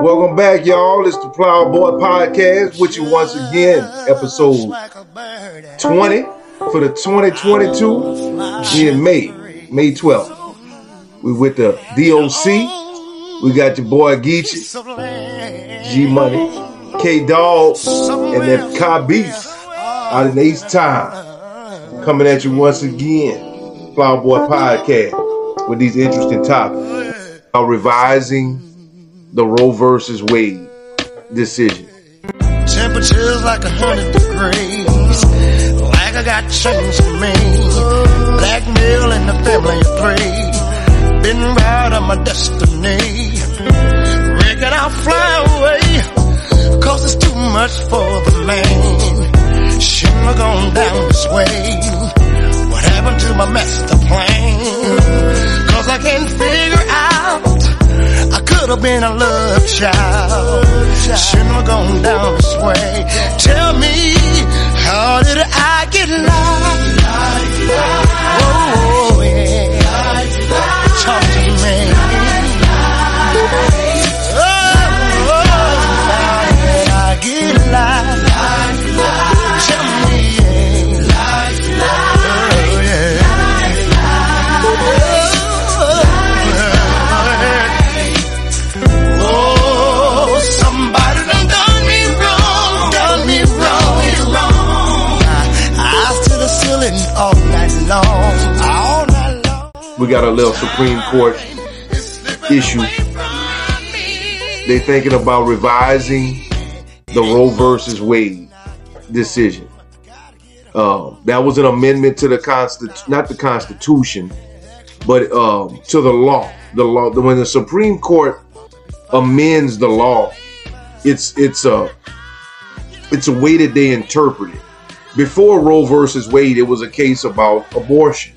Welcome back, y'all. It's the Plowboi Podcast with you once again, episode 20 for the 2022 in May, May 12th. We with the DOC. We got your boy Geechee, G Money, K Dog, and that Kai Beast out in East Time. Coming at you once again, Plowboi Podcast with these interesting topics. About revising the Roe versus Wade decision. Temperatures like a hundred degrees. Like I got me. Blackmail in the family of three. Been my destiny. Reckon I'll fly away. Cause it's too much for the. Shouldn't have gone down this way. What happened to my master plan? Cause I can't figure could have been a love child. Shouldn't have gone down this way. Tell me, how did I get lost? Oh, yeah. Talk to me. We got a little Supreme Court issue. They thinking about revising the Roe versus Wade decision. Um, that was an amendment to the constitution, not the Constitution, but um, to the law. The law. When the Supreme Court amends the law, it's it's a it's a way that they interpret it. Before Roe versus Wade, it was a case about abortion,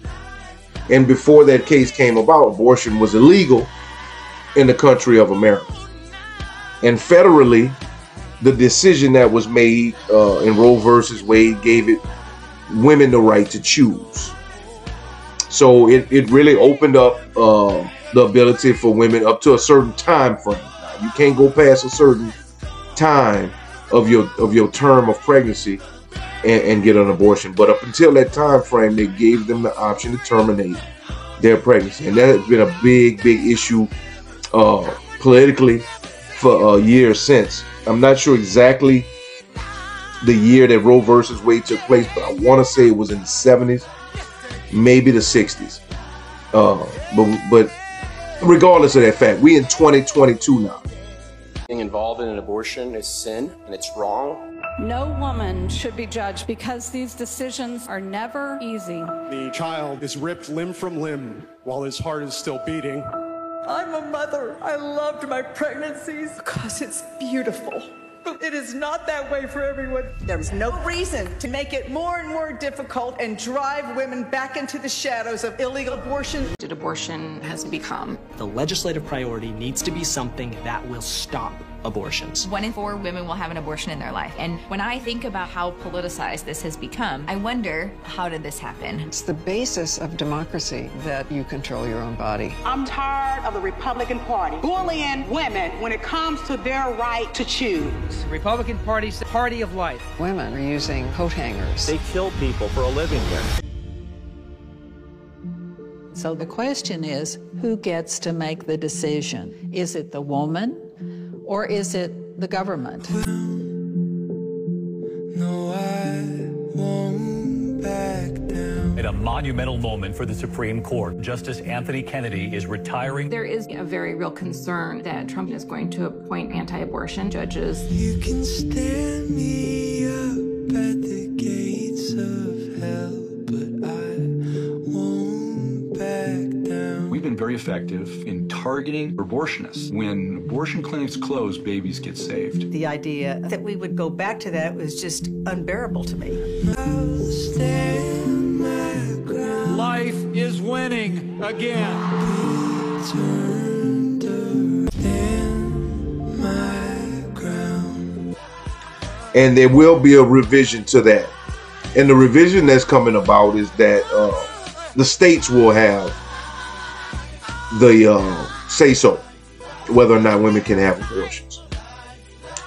and before that case came about, abortion was illegal in the country of America. And federally, the decision that was made uh, in Roe versus Wade gave it women the right to choose. So it, it really opened up uh, the ability for women up to a certain time frame. Now, you can't go past a certain time of your of your term of pregnancy and, and get an abortion. But up until that time frame, they gave them the option to terminate their pregnancy, and that has been a big, big issue uh, politically for a year since. I'm not sure exactly the year that Roe versus Wade took place, but I want to say it was in the 70s, maybe the 60s. Uh, but but regardless of that fact, we in 2022 now. Being involved in an abortion is sin and it's wrong. No woman should be judged because these decisions are never easy. The child is ripped limb from limb while his heart is still beating. I'm a mother. I loved my pregnancies because it's beautiful. But it is not that way for everyone. There's no reason to make it more and more difficult and drive women back into the shadows of illegal abortion. abortion has become. The legislative priority needs to be something that will stop abortions. One in four women will have an abortion in their life. And when I think about how politicized this has become, I wonder how did this happen? It's the basis of democracy that you control your own body. I'm tired of the Republican Party bullying women when it comes to their right to choose. The Republican Party's the party of life. Women are using coat hangers. They kill people for a living here. So the question is who gets to make the decision? Is it the woman or is it the government? No, I won't back down. In a monumental moment for the Supreme Court, Justice Anthony Kennedy is retiring. There is a very real concern that Trump is going to appoint anti abortion judges. You can stand me up at the been very effective in targeting abortionists. When abortion clinics close, babies get saved. The idea that we would go back to that was just unbearable to me. I'll stand my ground. Life is winning again. Turn to stand my ground. and there will be a revision to that. And the revision that's coming about is that uh, the states will have the uh, say so whether or not women can have abortions.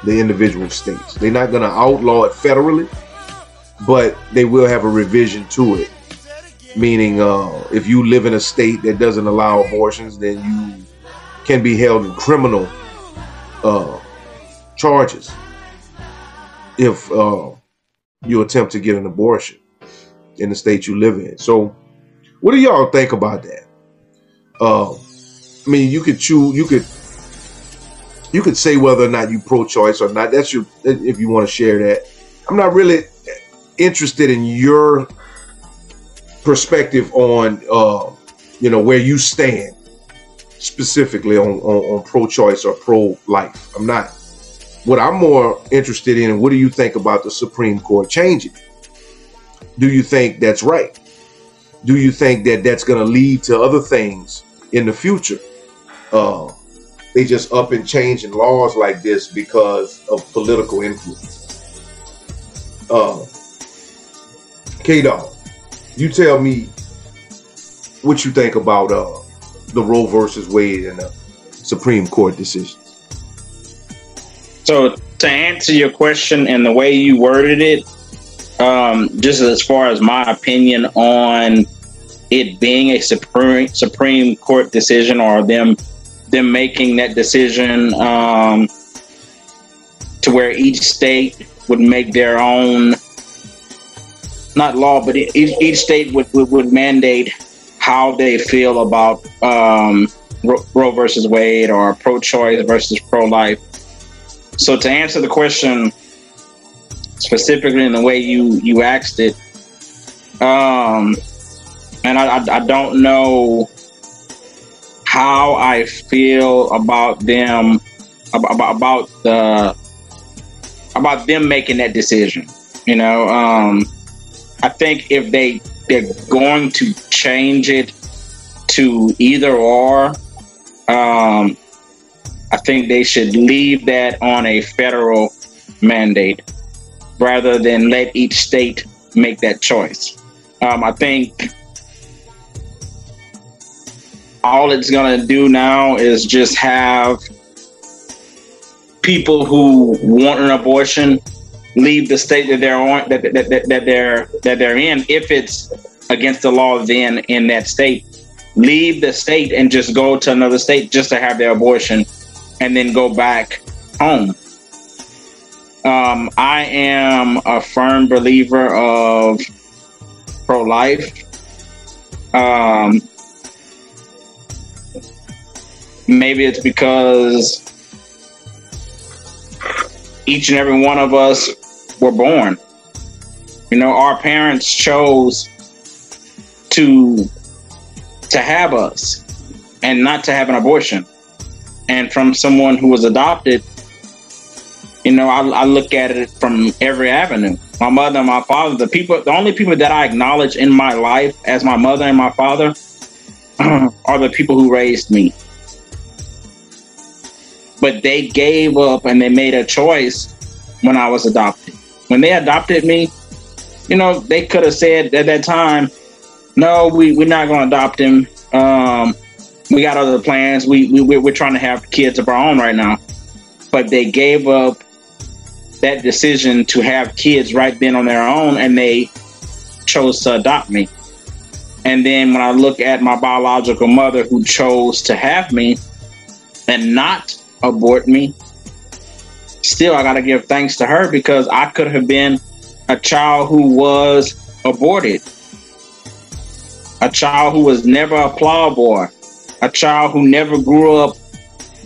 The individual states. They're not going to outlaw it federally, but they will have a revision to it. Meaning, uh, if you live in a state that doesn't allow abortions, then you can be held in criminal uh, charges if uh, you attempt to get an abortion in the state you live in. So, what do y'all think about that? Uh, I mean, you could choose. You could you could say whether or not you pro-choice or not. That's your if you want to share that. I'm not really interested in your perspective on uh, you know where you stand specifically on, on, on pro-choice or pro-life. I'm not. What I'm more interested in, what do you think about the Supreme Court changing? Do you think that's right? Do you think that that's going to lead to other things in the future? Uh, they just up and changing laws like this because of political influence. Uh, K Dog, you tell me what you think about uh, the Roe versus Wade and the Supreme Court decisions. So to answer your question and the way you worded it, um, just as far as my opinion on it being a supreme Supreme Court decision or them them making that decision um, to where each state would make their own not law, but each, each state would, would, would mandate how they feel about um, Roe versus Wade or pro-choice versus pro-life. So to answer the question specifically in the way you you asked it, um, and I, I, I don't know how I feel about them about, about the about them making that decision. You know, um, I think if they they're going to change it to either or, um, I think they should leave that on a federal mandate rather than let each state make that choice. Um, I think all it's going to do now is just have people who want an abortion leave the state that they're on that, that, that, that they're that they're in if it's against the law then in that state. Leave the state and just go to another state just to have their abortion and then go back home. Um, i am a firm believer of pro-life. Um, maybe it's because each and every one of us were born. You know, our parents chose to to have us and not to have an abortion. And from someone who was adopted, you know, I, I look at it from every avenue. My mother and my father, the people, the only people that I acknowledge in my life as my mother and my father are the people who raised me. But they gave up and they made a choice when I was adopted when they adopted me, you know, they could have said at that time, no, we, we're not going to adopt him. Um, we got other plans. We, we, we're trying to have kids of our own right now. But they gave up that decision to have kids right then on their own and they chose to adopt me. And then when I look at my biological mother who chose to have me and not abort me, still I gotta give thanks to her because I could have been a child who was aborted, a child who was never a plow boy, a child who never grew up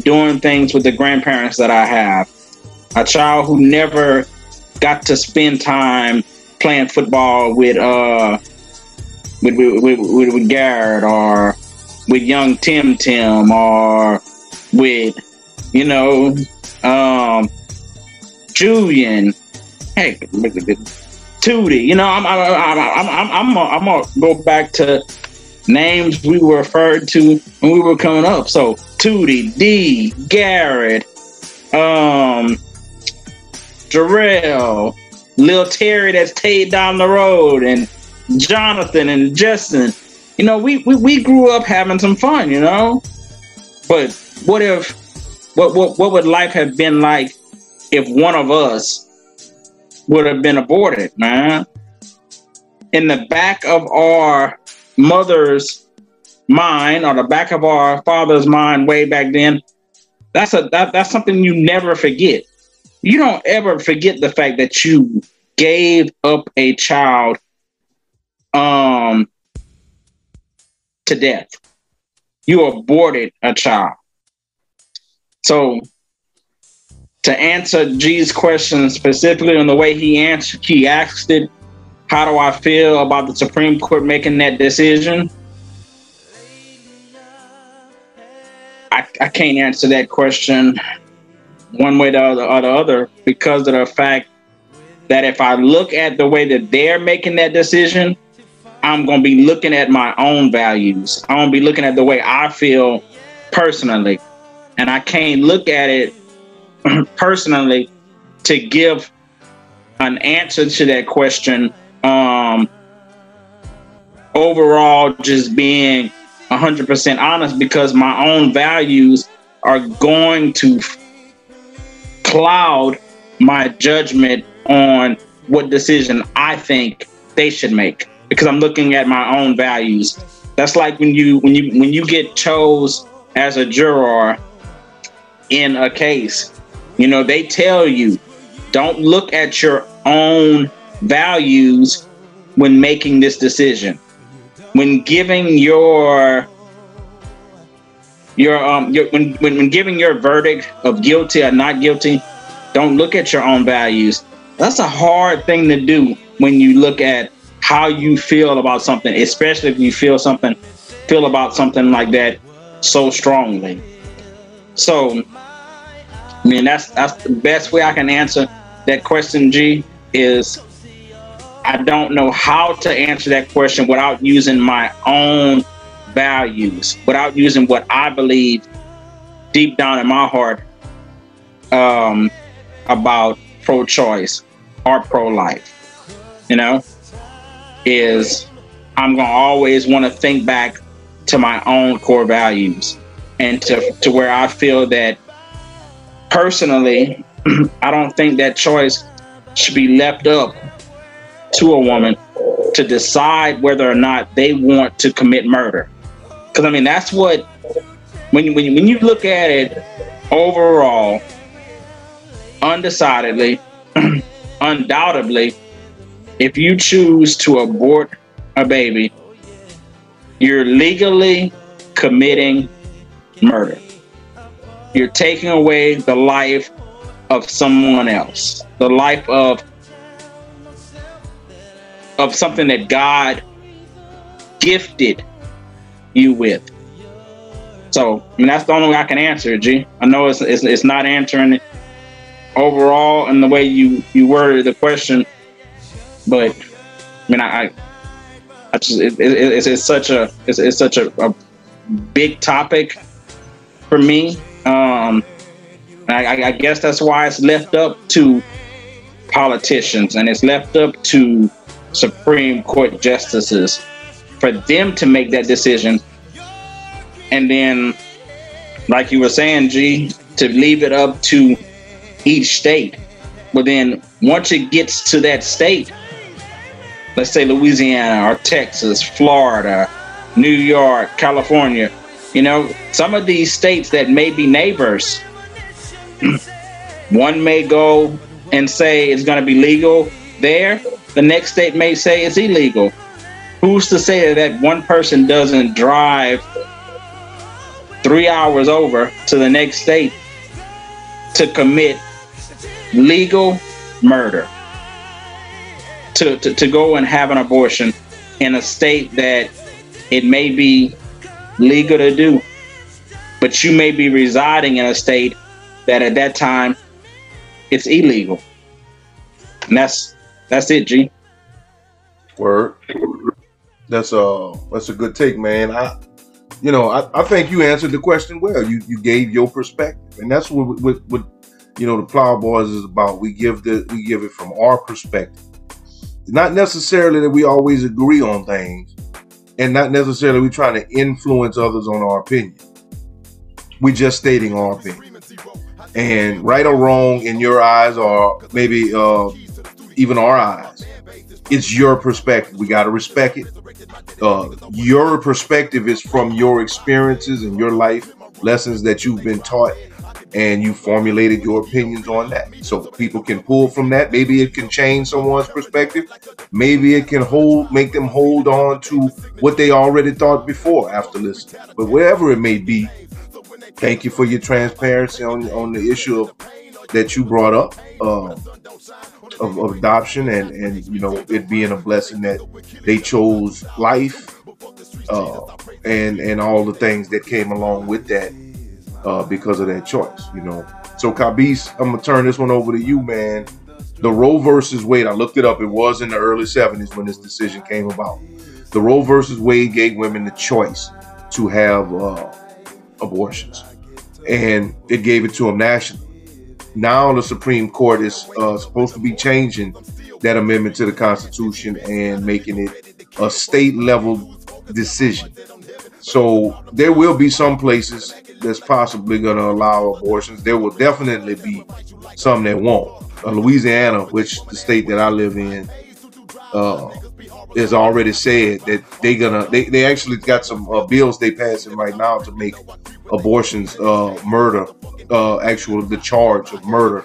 doing things with the grandparents that I have, a child who never got to spend time playing football with uh with with, with, with Garrett or with young Tim Tim or with you know um Julian, heck, Tootie. You know, I'm I'm I'm I'm I'm, I'm, I'm gonna go back to names we were referred to when we were coming up. So Tootie, D, Garrett, um, Jarrell, Lil Terry that's stayed down the road, and Jonathan and Justin. You know, we, we we grew up having some fun. You know, but what if what what what would life have been like if one of us would have been aborted, man? In the back of our mother's mind or the back of our father's mind way back then, that's a that, that's something you never forget. You don't ever forget the fact that you gave up a child um to death. You aborted a child. So to answer G's question specifically on the way he answered, he asked it, how do I feel about the Supreme Court making that decision? I, I can't answer that question one way or the, or the other because of the fact that if I look at the way that they're making that decision, I'm going to be looking at my own values. I'm going to be looking at the way I feel personally. And I can't look at it personally to give an answer to that question um, overall just being 100% honest because my own values are going to cloud my judgment on what decision I think they should make because I'm looking at my own values. That's like when you when you when you get chose as a juror in a case, you know, they tell you don't look at your own values when making this decision. When giving your your um your, when, when when giving your verdict of guilty or not guilty, don't look at your own values. That's a hard thing to do when you look at how you feel about something, especially if you feel something feel about something like that so strongly. So, I mean, that's that's the best way I can answer that question. G is I don't know how to answer that question without using my own values, without using what I believe deep down in my heart um, about pro-choice or pro-life. You know, is I'm gonna always want to think back to my own core values and to to where I feel that personally, I don't think that choice should be left up to a woman to decide whether or not they want to commit murder. Because I mean, that's what when when when you look at it overall, undecidedly, undoubtedly, if you choose to abort a baby, you're legally committing murder. You're taking away the life of someone else, the life of of something that God gifted you with. So, I mean, that's the only way I can answer it, G. I know it's, it's, it's not answering it overall in the way you, you worded the question, but I mean, I, I just, it, it, it's, it's such a, it's, it's such a, a big topic for me. Um, I, I guess that's why it's left up to politicians and it's left up to Supreme Court justices for them to make that decision. And then, like you were saying, G, to leave it up to each state. But then once it gets to that state, let's say Louisiana or Texas, Florida, New York, California, you know, some of these states that may be neighbors, one may go and say it's going to be legal there. The next state may say it's illegal. Who's to say that one person doesn't drive three hours over to the next state to commit legal murder? To, to, to go and have an abortion in a state that it may be legal to do, but you may be residing in a state that at that time it's illegal. And that's that's it, G. Word. That's a that's a good take, man. I you know, I, I think you answered the question well. You you gave your perspective. And that's what what, what you know the Plowbois is about. We give the we give it from our perspective. Not necessarily that we always agree on things, and not necessarily we trying to influence others on our opinion. We're just stating our opinion. And right or wrong in your eyes, or maybe uh, even our eyes, it's your perspective. We got to respect it. Uh, your perspective is from your experiences and your life lessons that you've been taught and you formulated your opinions on that. So people can pull from that. Maybe it can change someone's perspective. Maybe it can hold, make them hold on to what they already thought before after listening. But whatever it may be, thank you for your transparency on on the issue of that you brought up. Uh, of, of adoption and and you know it being a blessing that they chose life uh, and and all the things that came along with that uh, because of that choice. You know, so Kabis, I'm gonna turn this one over to you, man. The Roe versus Wade, I looked it up. It was in the early 70s when this decision came about. The Roe versus Wade gave women the choice to have uh, abortions, and it gave it to them nationally. Now the Supreme Court is uh, supposed to be changing that amendment to the Constitution and making it a state level decision. So there will be some places that's possibly going to allow abortions. There will definitely be some that won't. Uh, Louisiana, which the state that I live in, uh, has already said that they're gonna they, they actually got some uh, bills they passing right now to make abortions uh, murder uh, actual the charge of murder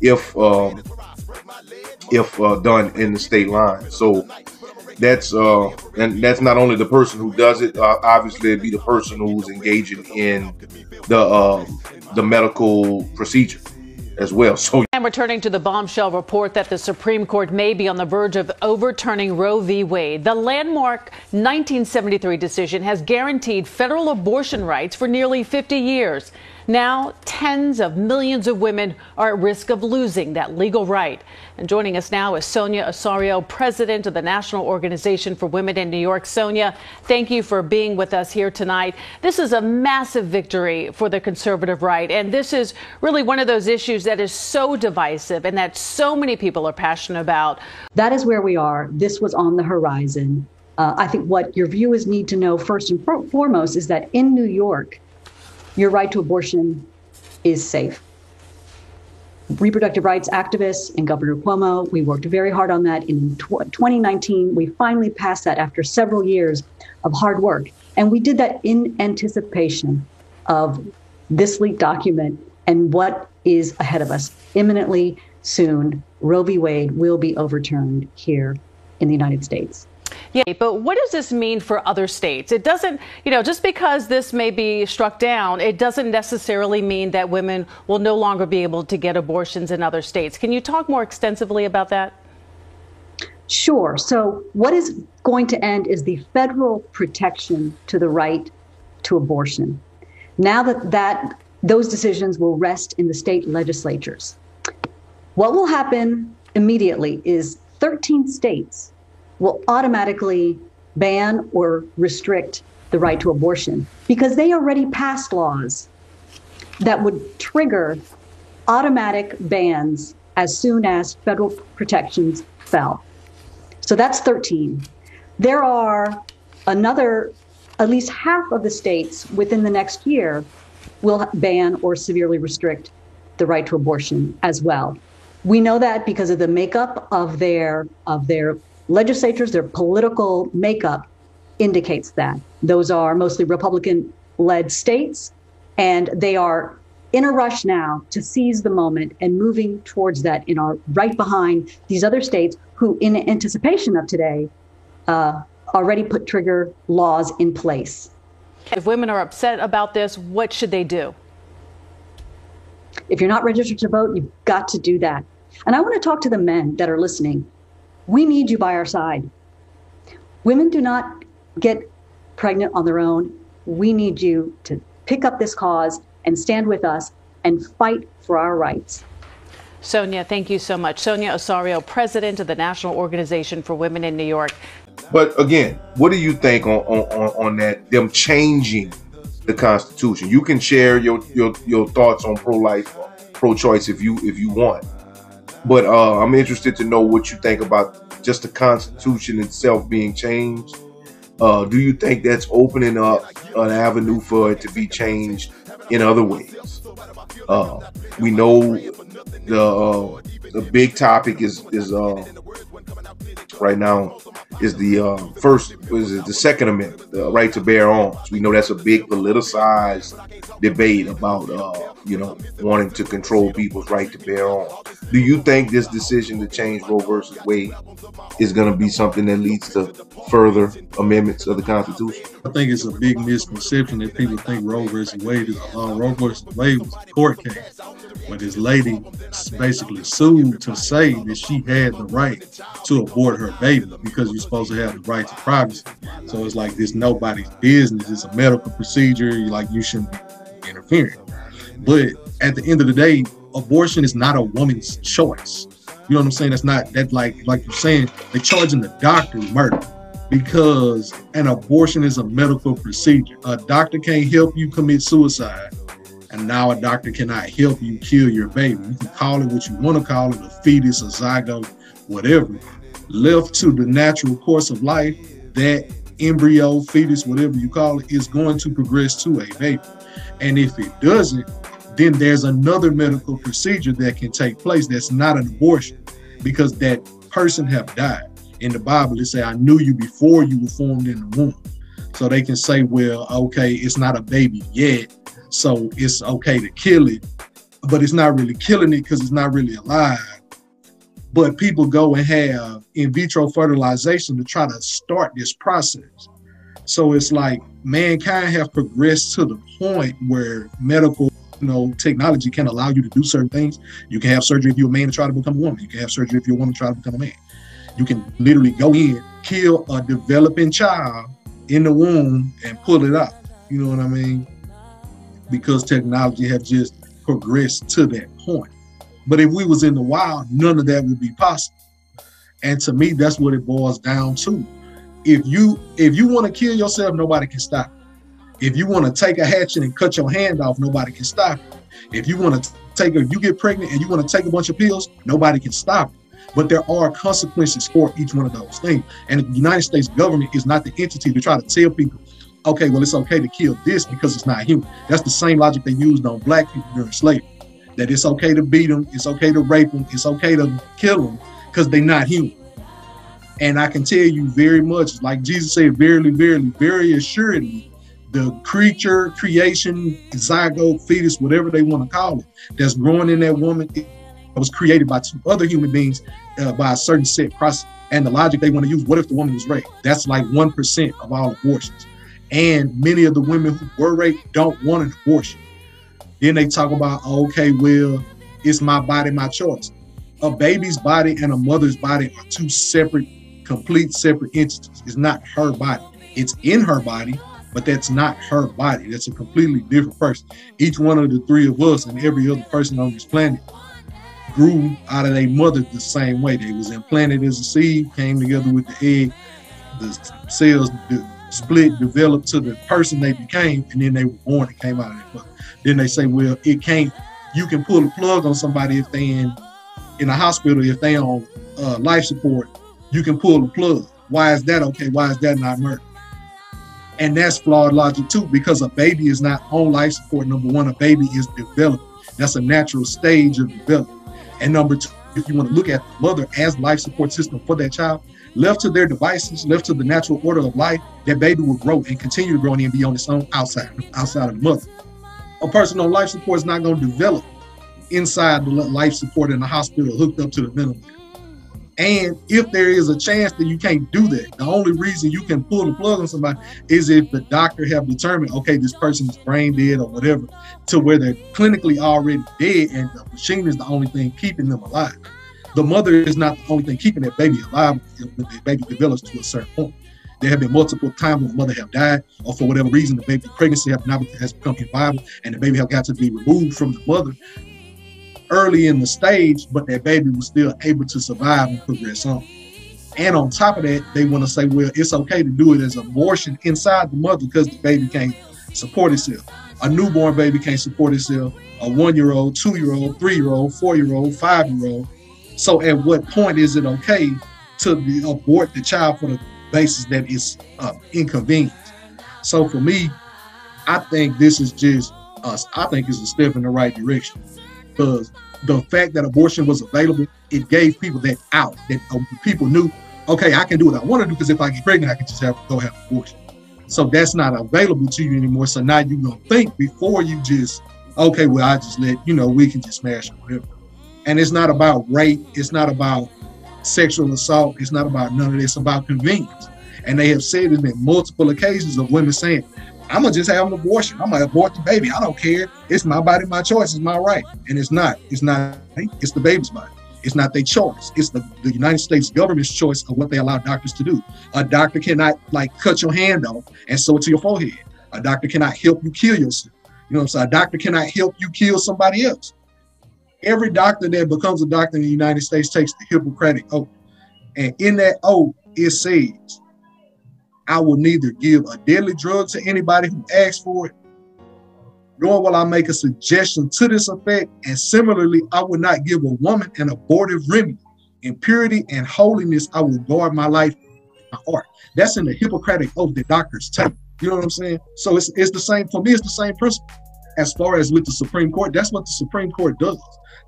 if um, if uh, done in the state line. So that's uh and that's not only the person who does it uh, obviously it'd be the person who's engaging in the um the medical procedure as well so And returning to the bombshell report that the Supreme Court may be on the verge of overturning Roe v. Wade, the landmark 1973 decision has guaranteed federal abortion rights for nearly 50 years. Now, tens of millions of women are at risk of losing that legal right. And joining us now is Sonia Ossorio, president of the National Organization for Women in New York. Sonia, thank you for being with us here tonight. This is a massive victory for the conservative right, and this is really one of those issues that is so divisive and that so many people are passionate about. That is where we are. This was on the horizon. Uh, I think what your viewers need to know first and foremost is that in New York, your right to abortion is safe. Reproductive rights activists and Governor Cuomo, we worked very hard on that. In tw- 2019, we finally passed that after several years of hard work. And we did that in anticipation of this leaked document and what is ahead of us imminently soon. Roe v. Wade will be overturned here in the United States. Yeah, but what does this mean for other states? It doesn't, you know, just because this may be struck down, it doesn't necessarily mean that women will no longer be able to get abortions in other states. Can you talk more extensively about that? Sure. So, what is going to end is the federal protection to the right to abortion. Now that, that those decisions will rest in the state legislatures. What will happen immediately is 13 states will automatically ban or restrict the right to abortion because they already passed laws that would trigger automatic bans as soon as federal protections fell. So that's 13. There are another, at least half of the states within the next year will ban or severely restrict the right to abortion as well. We know that because of the makeup of their of their legislatures, their political makeup indicates that. Those are mostly Republican led states, and they are in a rush now to seize the moment and moving towards that and are right behind these other states who, in anticipation of today, uh, already put trigger laws in place. If women are upset about this, what should they do? If you're not registered to vote, you've got to do that. And I want to talk to the men that are listening. We need you by our side. Women do not get pregnant on their own. We need you to pick up this cause and stand with us and fight for our rights. Sonia, thank you so much. Sonia Ossorio, president of the National Organization for Women in New York. But again, what do you think on on, on that? Them changing the Constitution. You can share your your, your thoughts on pro life, pro choice if you if you want. But uh, I'm interested to know what you think about just the Constitution itself being changed. Uh, do you think that's opening up an avenue for it to be changed in other ways? Uh, We know the uh, the big topic is is uh, right now is the uh, first it the Second Amendment, the right to bear arms. We know that's a big politicized debate about uh, you know wanting to control people's right to bear arms. Do you think this decision to change Roe versus Wade is going to be something that leads to further amendments of the Constitution? I think it's a big misconception that people think Roe versus Wade is a uh, Roe versus Wade was a court case, but this lady basically sued to say that she had the right to abort her baby because you're supposed to have the right to privacy. So it's like this nobody's business. It's a medical procedure. Like you shouldn't be interfering. But at the end of the day, abortion is not a woman's choice. You know what I'm saying? That's not that like like you're saying they're charging the doctor murder because an abortion is a medical procedure. A doctor can't help you commit suicide, and now a doctor cannot help you kill your baby. You can call it what you want to call it, a fetus, a zygote, whatever. Left to the natural course of life, that embryo, fetus, whatever you call it, is going to progress to a baby. And if it doesn't, then there's another medical procedure that can take place that's not an abortion because that person have died. In the Bible, it say, I knew you before you were formed in the womb. So they can say, well, okay, it's not a baby yet, so it's okay to kill it, but it's not really killing it because it's not really alive. But people go and have in vitro fertilization to try to start this process. So it's like mankind have progressed to the point where medical you know, technology can allow you to do certain things. You can have surgery if you're a man to try to become a woman. You can have surgery if you're a woman to try to become a man. You can literally go in, kill a developing child in the womb and pull it out. You know what I mean? Because technology has just progressed to that point. But if we was in the wild, none of that would be possible. And to me, that's what it boils down to. If you if you want to kill yourself, nobody can stop you. If you want to take a hatchet and cut your hand off, nobody can stop you. If you want to take a, you get pregnant and you want to take a bunch of pills, nobody can stop you. But there are consequences for each one of those things. And the United States government is not the entity to try to tell people, okay, well, it's okay to kill this because it's not human. That's the same logic they used on black people during slavery. That it's okay to beat them, it's okay to rape them, it's okay to kill them because they're not human. And I can tell you very much, like Jesus said, verily, verily, very assuredly, the creature, creation, zygote, fetus, whatever they want to call it, that's growing in that woman, it was created by two other human beings uh, by a certain set process. And the logic they want to use, what if the woman was raped? That's like 1% of all abortions. And many of the women who were raped don't want an abortion. Then they talk about, okay, well, it's my body, my choice. A baby's body and a mother's body are two separate, complete separate entities. It's not her body. It's in her body, but that's not her body. That's a completely different person. Each one of the three of us and every other person on this planet grew out of their mother the same way. They was implanted as a seed, came together with the egg, the cells split, developed to the person they became, and then they were born and came out of that mother. Then they say, well, it can't. You can pull a plug on somebody if they in in a hospital, if they on uh, life support. You can pull the plug. Why is that okay? Why is that not murder? And that's flawed logic too, because a baby is not on life support. Number one, a baby is developing. That's a natural stage of development. And number two, if you want to look at the mother as life support system for that child, left to their devices, left to the natural order of life, that baby will grow and continue to grow and be on its own outside, outside of the mother. A person on life support is not going to develop inside the life support in the hospital hooked up to the ventilator. And if there is a chance that you can't do that, the only reason you can pull the plug on somebody is if the doctor have determined, okay, this person is brain dead or whatever, to where they're clinically already dead and the machine is the only thing keeping them alive. The mother is not the only thing keeping that baby alive when the baby develops to a certain point. There have been multiple times when the mother have died, or for whatever reason, the baby pregnancy have not has become inviable, and the baby have got to be removed from the mother early in the stage, but that baby was still able to survive and progress on. And on top of that, they want to say, well, it's okay to do it as abortion inside the mother because the baby can't support itself. A newborn baby can't support itself. A one-year-old, two-year-old, three-year-old, four-year-old, five-year-old. So at what point is it okay to abort the child for the basis that is uh, inconvenient? So for me, I think this is just us. I think it's a step in the right direction because the fact that abortion was available, it gave people that out that uh, people knew, okay, I can do what I want to do because if I get pregnant, I can just have go have abortion. So that's not available to you anymore. So now you're gonna think before you just, okay, well, I just let you know we can just smash or whatever. And it's not about rape. It's not about sexual assault. It's not about none of this. It's about convenience. And they have said it in multiple occasions of women saying, I'm gonna just have an abortion. I'm gonna abort the baby. I don't care. It's my body, my choice. It's my right. And it's not. It's not. It's the baby's body. It's not their choice. It's the, the United States government's choice of what they allow doctors to do. A doctor cannot like cut your hand off and sew it to your forehead. A doctor cannot help you kill yourself. You know what I'm saying? A doctor cannot help you kill somebody else. Every doctor that becomes a doctor in the United States takes the Hippocratic oath. And in that oath, it says, I will neither give a deadly drug to anybody who asks for it, nor will I make a suggestion to this effect. And similarly, I will not give a woman an abortive remedy. In purity and holiness, I will guard my life, my heart. That's in the Hippocratic oath that doctors take. You know what I'm saying? So it's, it's the same, for me, it's the same principle. As far as with the Supreme Court, that's what the Supreme Court does.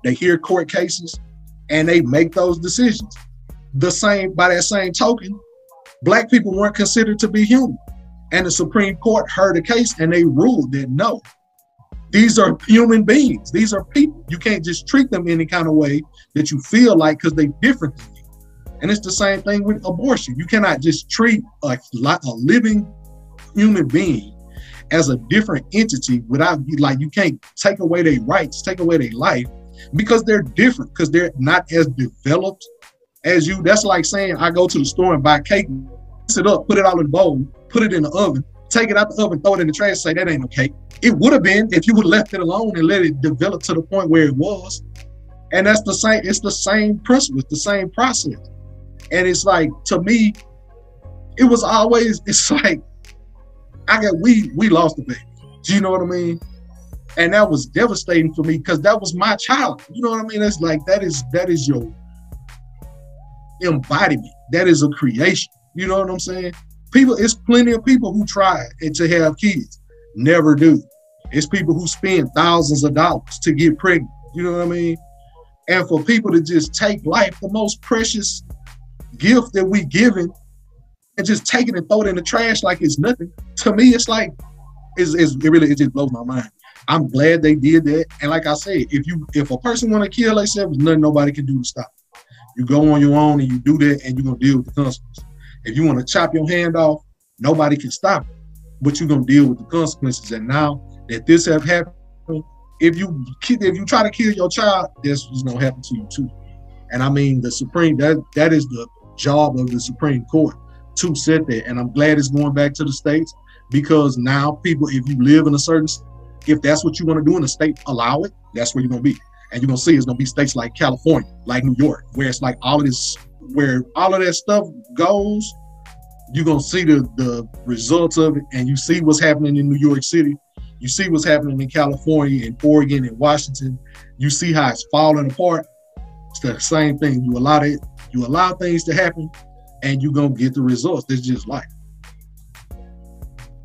They hear court cases and they make those decisions. The same, by that same token, black people weren't considered to be human. And the Supreme Court heard a case and they ruled that no, these are human beings. These are people. You can't just treat them any kind of way that you feel like because they're different than you. And it's the same thing with abortion. You cannot just treat a, a living human being as a different entity without like you can't take away their rights, take away their life because they're different, because they're not as developed as you. That's like saying I go to the store and buy cake, mix it up, put it all in a bowl, put it in the oven, take it out the oven, throw it in the trash, say that ain't no cake. It would have been if you would have left it alone and let it develop to the point where it was. And that's the same, it's the same principle, it's the same process. And it's like to me, it was always, it's like I got we we lost the baby. Do you know what I mean? And that was devastating for me because that was my child. You know what I mean? That's like that is that is your embodiment. That is a creation. You know what I'm saying? People, it's plenty of people who try to have kids, never do. It's people who spend thousands of dollars to get pregnant. You know what I mean? And for people to just take life, the most precious gift that we given, and just take it and throw it in the trash like it's nothing. To me, it's like, it's, it's it really it just blows my mind. I'm glad they did that. And like I said, if you if a person want to kill themselves, nothing nobody can do to stop. You go on your own and you do that, and you're gonna deal with the consequences. If you want to chop your hand off, nobody can stop it, but you're gonna deal with the consequences. And now that this have happened, if you if you try to kill your child, this is gonna happen to you too. And I mean, the Supreme that that is the job of the Supreme Court to sit there. And I'm glad it's going back to the states because now people, if you live in a certain, if that's what you want to do in a state, allow it. That's where you're gonna be. And you're gonna see it's gonna be states like California, like New York, where it's like all of this, where all of that stuff goes. You're gonna see the the results of it, and you see what's happening in New York City. You see what's happening in California, in Oregon, and Washington. You see how it's falling apart. It's the same thing. You allow it, you allow things to happen, and you're gonna get the results. It's just life.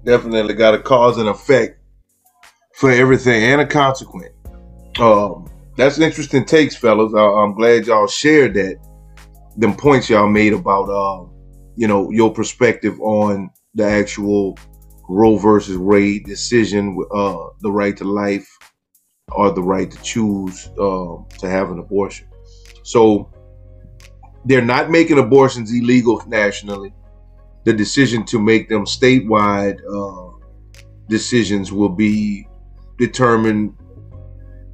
Definitely got a cause and effect for everything and a consequence. Um, that's interesting takes, fellas. I, I'm glad y'all shared that. Them points y'all made about, uh, you know, your perspective on the actual Roe versus Wade decision, uh, the right to life or the right to choose uh, to have an abortion. So they're not making abortions illegal nationally. The decision to make them statewide uh, decisions will be determined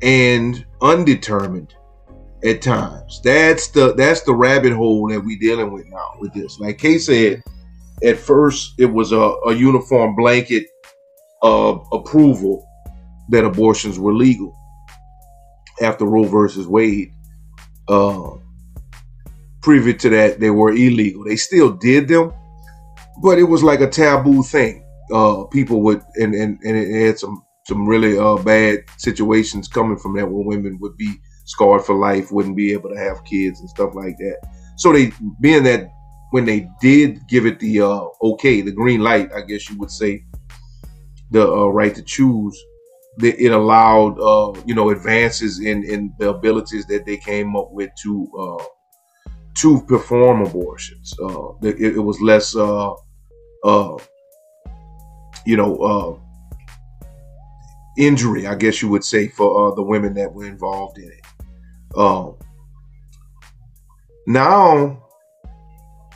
and undetermined at times. That's the that's the rabbit hole that we're dealing with now with this. Like Kay said, at first it was a, a uniform blanket of approval that abortions were legal after Roe versus Wade. Uh, privy to that, they were illegal. They still did them, but it was like a taboo thing. Uh, people would, and, and, and it had some some really uh, bad situations coming from that where women would be scarred for life, wouldn't be able to have kids and stuff like that. So they, being that when they did give it the uh, okay, the green light, I guess you would say, the uh, right to choose, the, it allowed uh, you know advances in in the abilities that they came up with to uh, to perform abortions. Uh, it, it was less uh, uh, you know uh, injury, I guess you would say, for uh, the women that were involved in it. Um, now,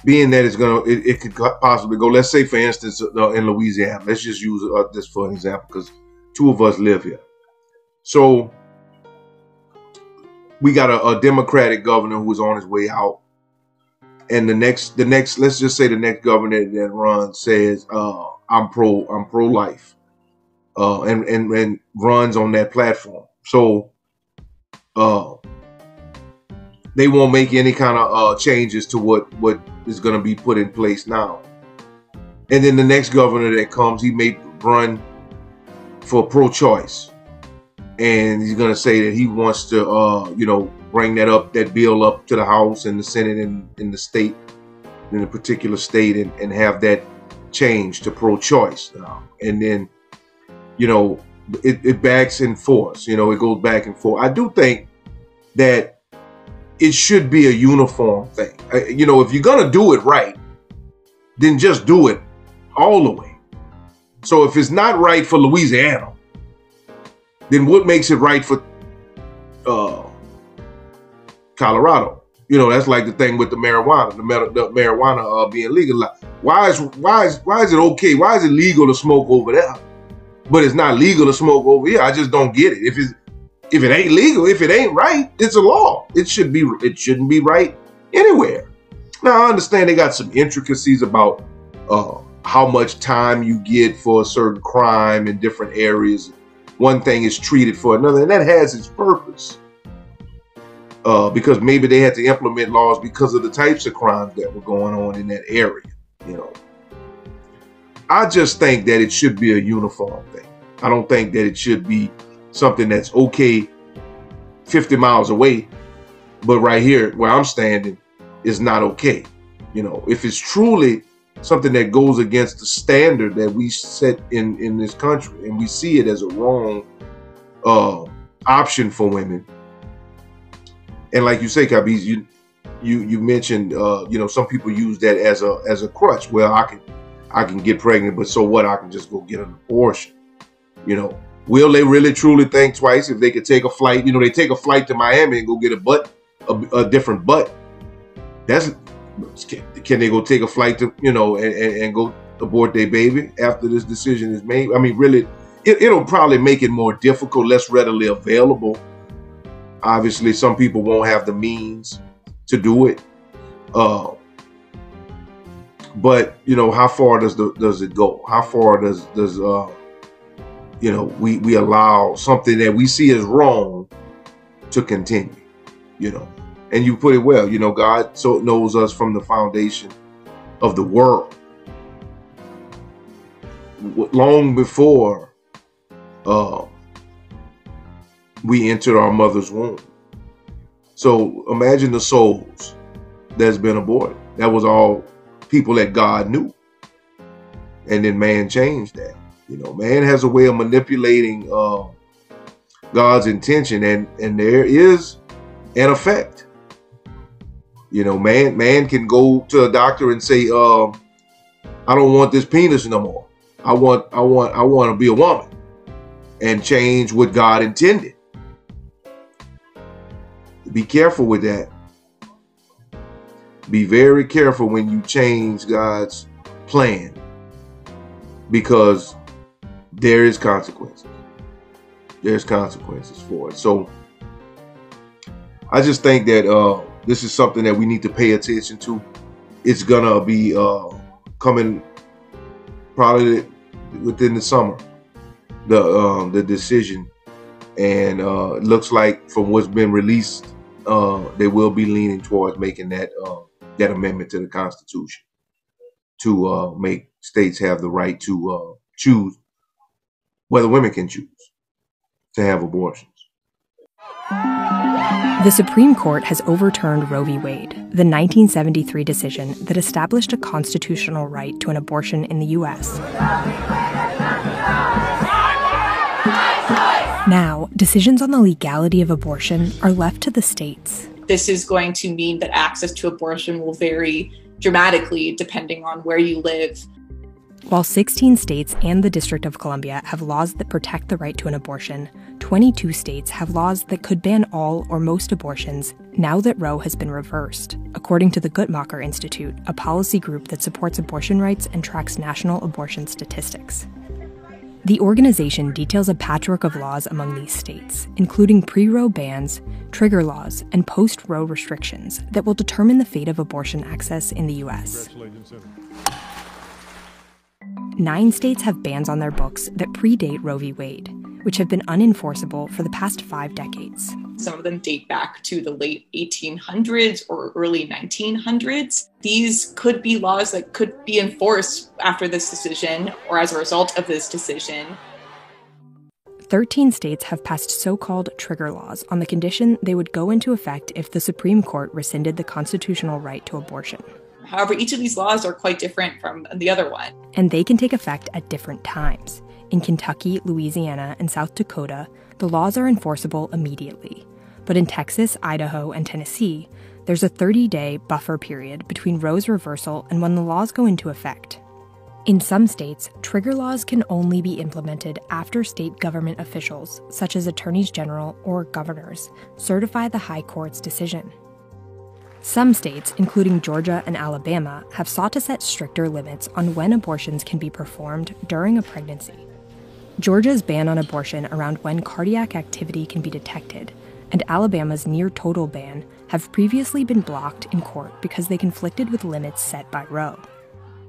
being that it's gonna, it, it could possibly go. Let's say, for instance, uh, in Louisiana. Let's just use this for an example because two of us live here. So we got a, a Democratic governor who is on his way out, and the next, the next, let's just say the next governor that runs says, uh, "I'm pro, I'm pro life," uh, and and and runs on that platform. So, uh, they won't make any kind of uh, changes to what what is going to be put in place now. And then the next governor that comes, he may run for pro-choice, and he's going to say that he wants to, uh, you know, bring that up, that bill up to the House and the Senate and in the state, in a particular state, and, and have that change to pro-choice now. And then, you know, it, it backs and forth. You know, it goes back and forth. I do think that it should be a uniform thing. Uh, you know, if you're gonna do it right, then just do it all the way. So if it's not right for Louisiana, then what makes it right for uh, Colorado? You know, that's like the thing with the marijuana, the, the marijuana uh, being legalized. Why is why is why is it okay? Why is it legal to smoke over there, but it's not legal to smoke over here? I just don't get it. If it's if it ain't legal, if it ain't right, it's a law. It should be. It shouldn't be right anywhere. Now I understand they got some intricacies about uh, how much time you get for a certain crime in different areas. One thing is treated for another, and that has its purpose. Uh, because maybe they had to implement laws because of the types of crimes that were going on in that area. You know, I just think that it should be a uniform thing. I don't think that it should be something that's okay 50 miles away, but right here where I'm standing is not okay. You know, if it's truly something that goes against the standard that we set in in this country, and we see it as a wrong uh, option for women, and like you say, Kabiz, you you you mentioned uh, you know some people use that as a as a crutch. Well, I can I can get pregnant, but so what? I can just go get an abortion. You know, Will they really truly think twice if they could take a flight? You know, they take a flight to Miami and go get a butt, a, a different butt. That's can, can, they go take a flight to you know and, and, and, go abort their baby after this decision is made? I mean, really, it, it'll probably make it more difficult, less readily available. Obviously, some people won't have the means to do it. Uh, but you know, how far does the does it go? How far does does uh, you know, we, we allow something that we see as wrong to continue, you know. And you put it well, you know, God so knows us from the foundation of the world. Long before uh, we entered our mother's womb. So imagine the souls that's been aborted. That was all people that God knew. And then man changed that. You know, man has a way of manipulating uh, God's intention, and and there is an effect. You know, man man can go to a doctor and say, uh, "I don't want this penis no more. I want I want I want to be a woman," and change what God intended. Be careful with that. Be very careful when you change God's plan because there is consequences. There's consequences for it. So I just think that uh, this is something that we need to pay attention to. It's gonna be uh, coming probably within the summer. The um, the decision, and uh, it looks like from what's been released, uh, they will be leaning towards making that uh, that amendment to the Constitution to uh, make states have the right to uh, choose whether women can choose to have abortions. The Supreme Court has overturned Roe v. Wade, the 1973 decision that established a constitutional right to an abortion in the U.S. Now, decisions on the legality of abortion are left to the states. This is going to mean that access to abortion will vary dramatically depending on where you live. While 16 states and the District of Columbia have laws that protect the right to an abortion, 22 states have laws that could ban all or most abortions now that Roe has been reversed, according to the Guttmacher Institute, a policy group that supports abortion rights and tracks national abortion statistics. The organization details a patchwork of laws among these states, including pre Roe bans, trigger laws, and post Roe restrictions that will determine the fate of abortion access in the U.S. Nine states have bans on their books that predate Roe v. Wade, which have been unenforceable for the past five decades. Some of them date back to the late 1800s or early 1900s. These could be laws that could be enforced after this decision or as a result of this decision. 13 states have passed so called trigger laws on the condition they would go into effect if the Supreme Court rescinded the constitutional right to abortion. However, each of these laws are quite different from the other one. And they can take effect at different times. In Kentucky, Louisiana, and South Dakota, the laws are enforceable immediately. But in Texas, Idaho, and Tennessee, there's a 30 day buffer period between Roe's reversal and when the laws go into effect. In some states, trigger laws can only be implemented after state government officials, such as attorneys general or governors, certify the High Court's decision. Some states, including Georgia and Alabama, have sought to set stricter limits on when abortions can be performed during a pregnancy. Georgia's ban on abortion around when cardiac activity can be detected, and Alabama's near total ban have previously been blocked in court because they conflicted with limits set by Roe.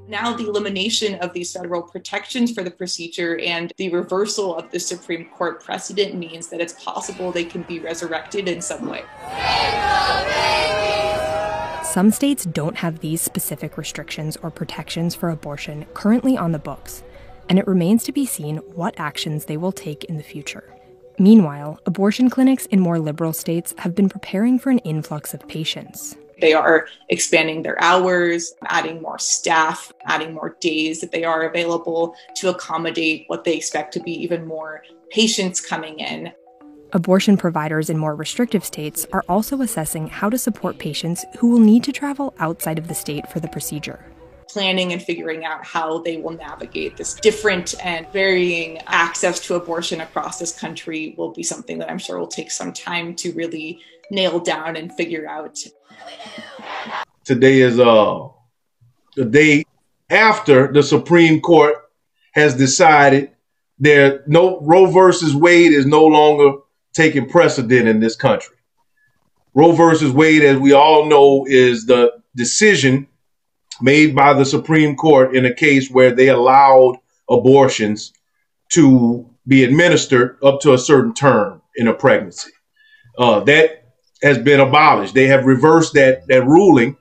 Now, the elimination of these federal protections for the procedure and the reversal of the Supreme Court precedent means that it's possible they can be resurrected in some way. Some states don't have these specific restrictions or protections for abortion currently on the books, and it remains to be seen what actions they will take in the future. Meanwhile, abortion clinics in more liberal states have been preparing for an influx of patients. They are expanding their hours, adding more staff, adding more days that they are available to accommodate what they expect to be even more patients coming in. Abortion providers in more restrictive states are also assessing how to support patients who will need to travel outside of the state for the procedure. Planning and figuring out how they will navigate this different and varying access to abortion across this country will be something that I'm sure will take some time to really nail down and figure out. Today is uh the day after the Supreme Court has decided there no Roe versus Wade is no longer taking precedent in this country. Roe versus Wade, as we all know, is the decision made by the Supreme Court in a case where they allowed abortions to be administered up to a certain term in a pregnancy. Uh, that has been abolished. They have reversed that that ruling,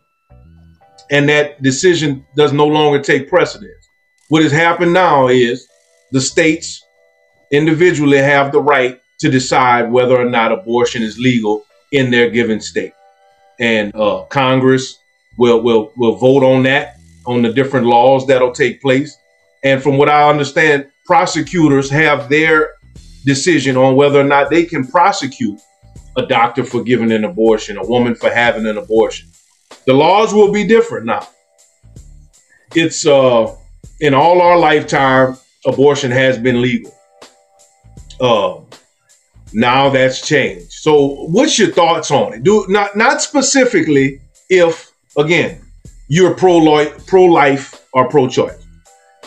and that decision does no longer take precedence. What has happened now is the states individually have the right to decide whether or not abortion is legal in their given state, and uh, Congress will will will vote on that on the different laws that'll take place. And from what I understand, prosecutors have their decision on whether or not they can prosecute a doctor for giving an abortion, a woman for having an abortion. The laws will be different now. It's uh in all our lifetime, abortion has been legal. Uh, now that's changed. So, what's your thoughts on it? Do not not specifically if again you're pro life, or pro choice.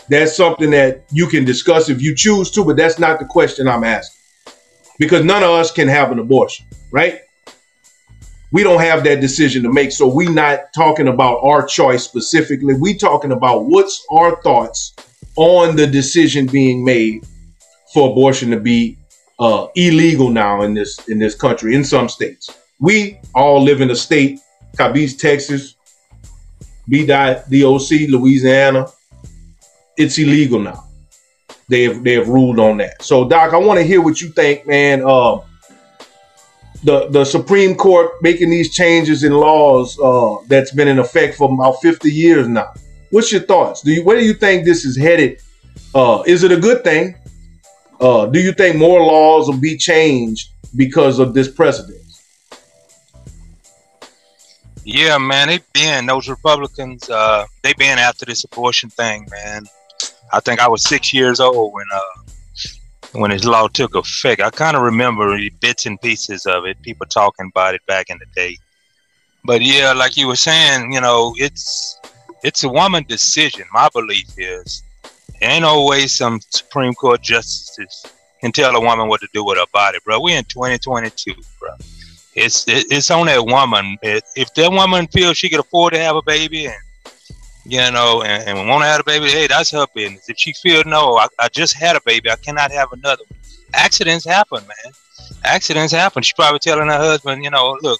That's something that you can discuss if you choose to, but that's not the question I'm asking. Because none of us can have an abortion, right? We don't have that decision to make. So we're not talking about our choice specifically. We're talking about what's our thoughts on the decision being made for abortion to be uh, illegal now in this in this country in some states. We all live in a state, Cabez, Texas, B.DOC, Louisiana. It's illegal now. They have they have ruled on that. So, Doc, I want to hear what you think, man. Uh, the the Supreme Court making these changes in laws uh, that's been in effect for about 50 years now. What's your thoughts? Do you where do you think this is headed? Uh, is it a good thing? Uh, do you think more laws will be changed because of this precedent? Yeah, man, they been those Republicans. Uh, they been after this abortion thing, man. I think I was six years old when uh, when this law took effect. I kind of remember bits and pieces of it, people talking about it back in the day. But yeah, like you were saying, you know, it's it's a woman decision. My belief is, ain't no way some Supreme Court justices can tell a woman what to do with her body, bro. We in 2022, bro it's it's on that woman. If that woman feels she can afford to have a baby and you know and, and want to have a baby, hey, that's her business. If she feel no, I, I just had a baby, I cannot have another one. Accidents happen, man. Accidents happen. She's probably telling her husband, you know, look,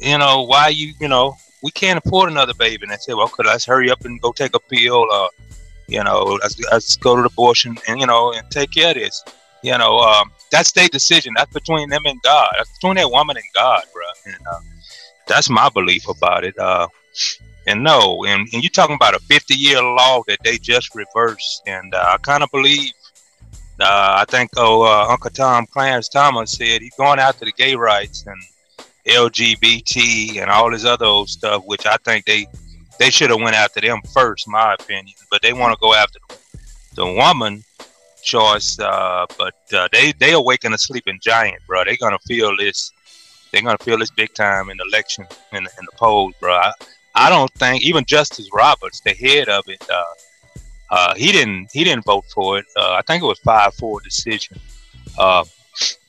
you know, why you, you know, we can't afford another baby. And they say, well, could let's hurry up and go take a pill, or you know, let's, let's go to the abortion and you know and take care of this. You know, um, that's their decision. That's between them and God. That's between that woman and God, bro. And uh, that's my belief about it. Uh, and no, and, and you're talking about a 50 year law that they just reversed. And uh, I kind of believe, uh, I think oh, uh, Uncle Tom Clarence Thomas said he's going after the gay rights and LGBT and all this other old stuff, which I think they they should have went after them first, my opinion. But they want to go after the, the woman choice. Uh, but uh, they they awaken a sleeping giant, bro. They're gonna feel this. They're gonna feel this big time in the election in, in the polls, bro. I, I don't think even Justice Roberts, the head of it, uh, uh, he didn't he didn't vote for it. Uh, I think it was five four decision. Uh,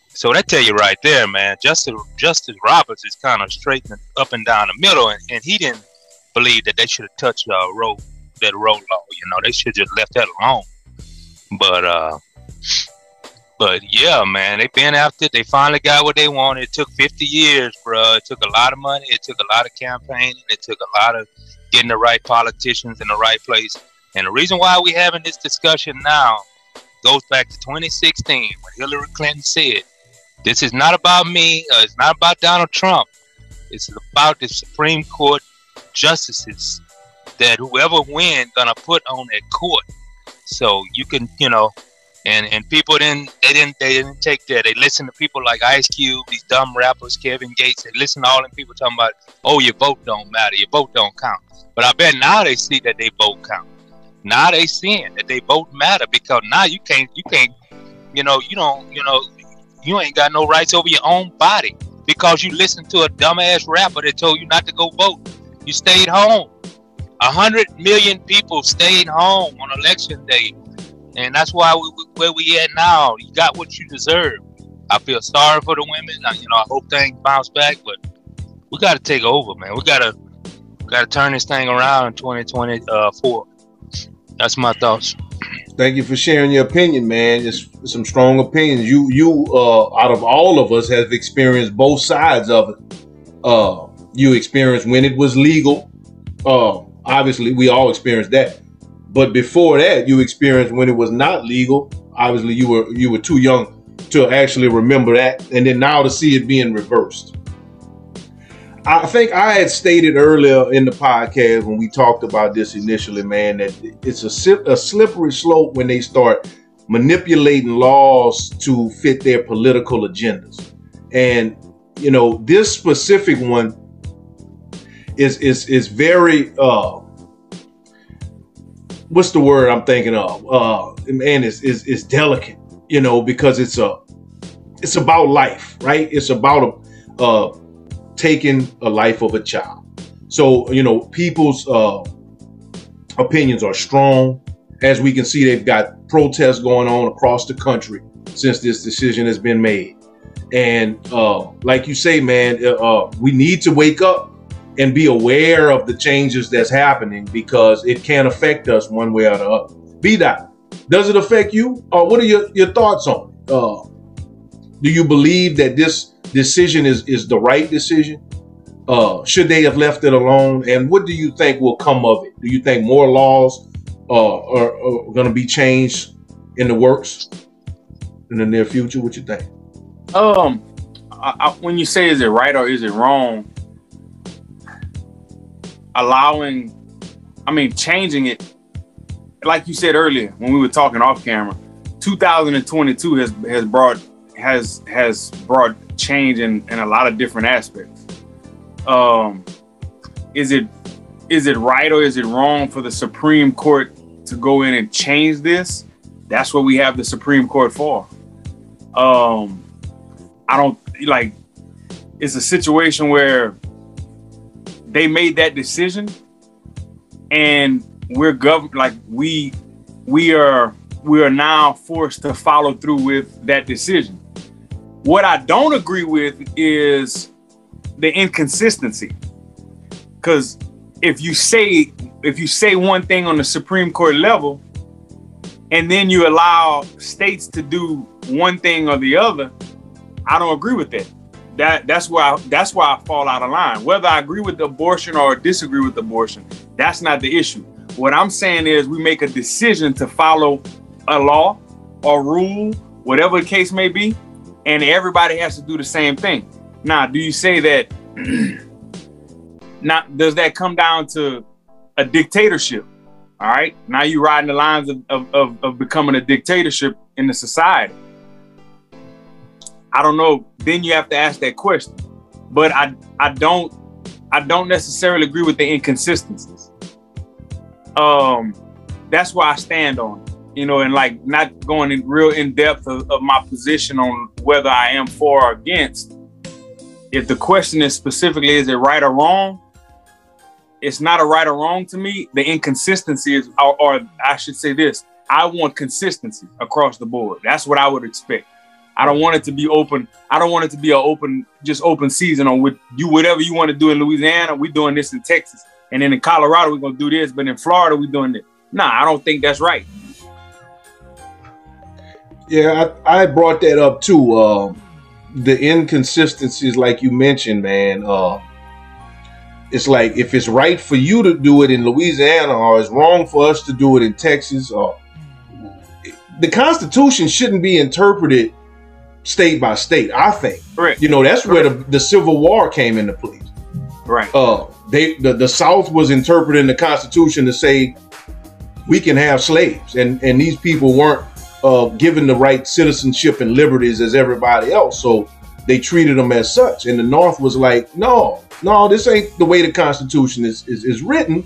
so that tell you right there, man. Justice Justice Roberts is kind of straightening up and down the middle, and, and he didn't believe that they should have touched uh, Roe that Roe law. You know, they should just left that alone. But uh, but yeah, man, they been after. They finally got what they wanted. It took 50 years, bro. It took a lot of money. It took a lot of campaigning. It took a lot of getting the right politicians in the right place. And the reason why we're having this discussion now goes back to 2016 when Hillary Clinton said, "This is not about me. Uh, it's not about Donald Trump. It's about the Supreme Court justices that whoever wins gonna put on that court." So you can, you know, and and people didn't they didn't they didn't take that. They listen to people like Ice Cube, these dumb rappers, Kevin Gates. They listen to all them people talking about, oh, your vote don't matter, your vote don't count. But I bet now they see that they vote count. Now they seeing that they vote matter because now you can't you can't, you know, you don't, you know, you ain't got no rights over your own body because you listened to a dumbass rapper that told you not to go vote. You stayed home. Hundred million people stayed home on election day, and that's why we, where we at now. You got what you deserve. I feel sorry for the women. I, you know, I hope things bounce back, but we got to take over, man. We gotta got to turn this thing around in 2024. That's my thoughts. Thank you for sharing your opinion, man. It's some strong opinions. You, you, uh, out of all of us, have experienced both sides of it. Uh, you experienced when it was legal. Uh, Obviously, we all experienced that. But before that, you experienced when it was not legal. Obviously, you were you were too young to actually remember that, and then now to see it being reversed. I think I had stated earlier in the podcast when we talked about this initially, man, that it's a, a slippery slope when they start manipulating laws to fit their political agendas. And you know, this specific one is is is very uh what's the word I'm thinking of? Uh man is is is delicate, you know, because it's a it's about life, right? It's about a, uh taking a life of a child. So, you know, people's uh opinions are strong. As we can see, they've got protests going on across the country since this decision has been made. And uh, like you say, man, uh, uh we need to wake up and be aware of the changes that's happening because it can affect us one way or the other. Be that. Does it affect you? Or what are your, your thoughts on it? Uh, do you believe that this decision is, is the right decision? Uh, should they have left it alone? And what do you think will come of it? Do you think more laws uh, are, are going to be changed in the works in the near future? What you think? Um, I, I, when you say is it right or is it wrong, allowing, I mean, changing it, like you said earlier when we were talking off camera, 2022 has has brought has has brought change in, in a lot of different aspects. Um, is it is it right or is it wrong for the Supreme Court to go in and change this? That's what we have the Supreme Court for. Um, I don't like. It's a situation where they made that decision, and we're gov like we we are we are now forced to follow through with that decision. What I don't agree with is the inconsistency. Cuz if you say if you say one thing on the Supreme Court level and then you allow states to do one thing or the other, I don't agree with that. That that's why I, that's why I fall out of line. Whether I agree with abortion or disagree with abortion, that's not the issue. What I'm saying is we make a decision to follow a law or rule, whatever the case may be, and everybody has to do the same thing. Now, do you say that? now, does that come down to a dictatorship? All right. Now you're riding the lines of, of, of, of becoming a dictatorship in the society. I don't know. Then you have to ask that question. But I I don't I don't necessarily agree with the inconsistencies. Um, that's where I stand on you know, and like not going in real in depth of, of, my position on whether I am for or against. If the question is specifically, is it right or wrong? It's not a right or wrong to me. The inconsistency is, or, or I should say this: I want consistency across the board. That's what I would expect. I don't want it to be open. I don't want it to be an open, just open season on what you whatever you want to do in Louisiana. We're doing this in Texas, and then in Colorado we're gonna do this, but in Florida we're doing this. Nah, I don't think that's right. Yeah, I, I brought that up too. Uh, the inconsistencies, like you mentioned, man. Uh, it's like if it's right for you to do it in Louisiana, or it's wrong for us to do it in Texas, or the Constitution shouldn't be interpreted state by state. I think, right. you know, that's where the, the Civil War came into place. Right. Uh, they the, the South was interpreting the Constitution to say we can have slaves, and and these people weren't uh, given the right citizenship and liberties as everybody else. So they treated them as such. And the North was like, no, no, this ain't the way the Constitution is, is, is written.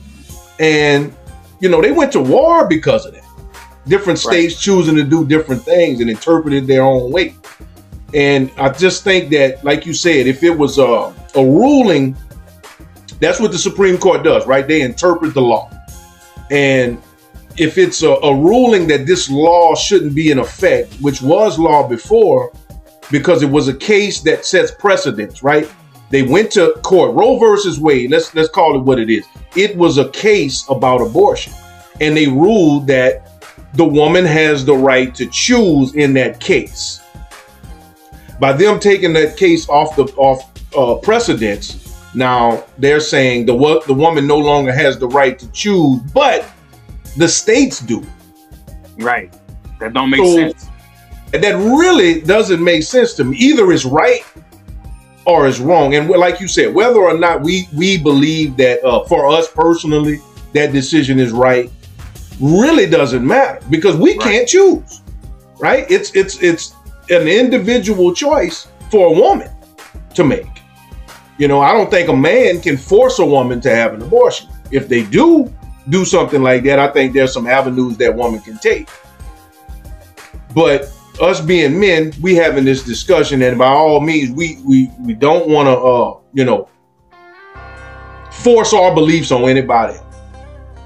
And, you know, they went to war because of that. Different states right. choosing to do different things and interpreted their own way. And I just think that, like you said, if it was a, a ruling, that's what the Supreme Court does, right? They interpret the law. And if it's a, a, ruling that this law shouldn't be in effect, which was law before, because it was a case that sets precedents, right? They went to court, Roe versus Wade. Let's let's call it what it is. It was a case about abortion, and they ruled that the woman has the right to choose in that case. By them taking that case off the off uh, precedents, now they're saying the what the woman no longer has the right to choose, but the states do. Right. That don't make so, sense. That really doesn't make sense to me. Either it's right or it's wrong. And like you said, whether or not we we believe that uh, for us personally that decision is right, really doesn't matter because we right. can't choose. Right? It's it's it's an individual choice for a woman to make. You know, I don't think a man can force a woman to have an abortion. If they do, do something like that, I think there's some avenues that woman can take. But us being men, we having this discussion, and by all means, we we we don't want to, uh, you know, force our beliefs on anybody.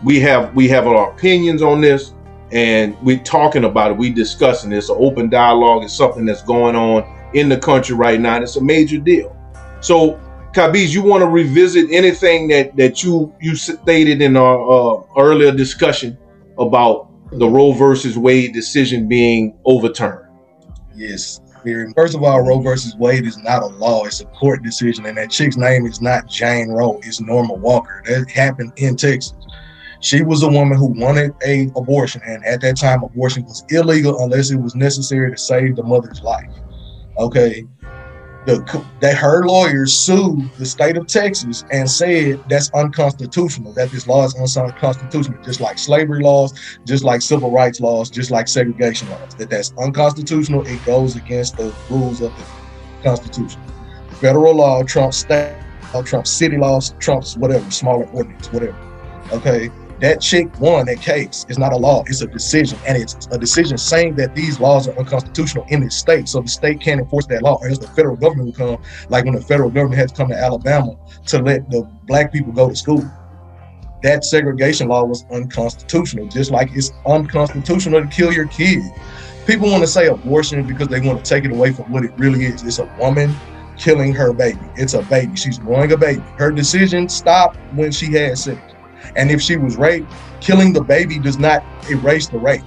We have we have our opinions on this, and we're talking about it. We're discussing this. An open dialogue is something that's going on in the country right now. And it's a major deal. So Kabiz, you want to revisit anything that that you you stated in our uh, earlier discussion about the Roe versus Wade decision being overturned? Yes. First of all, Roe versus Wade is not a law; it's a court decision, and that chick's name is not Jane Roe; it's Norma Walker. That happened in Texas. She was a woman who wanted a abortion, and at that time, abortion was illegal unless it was necessary to save the mother's life. Okay, The that her lawyers sued the state of Texas and said that's unconstitutional. That this law is unconstitutional, just like slavery laws, just like civil rights laws, just like segregation laws. That that's unconstitutional. It goes against the rules of the Constitution. Federal law trumps state law, trumps city laws, trumps whatever smaller ordinance, whatever. Okay, that chick won that case. It's not a law, it's a decision. And it's a decision saying that these laws are unconstitutional in this state. So the state can't enforce that law, or else the federal government will come, like when the federal government had to come to Alabama to let the black people go to school. That segregation law was unconstitutional, just like it's unconstitutional to kill your kid. People want to say abortion because they want to take it away from what it really is. It's a woman killing her baby. It's a baby. She's growing a baby. Her decision stopped when she had sex. And if she was raped, killing the baby does not erase the rape.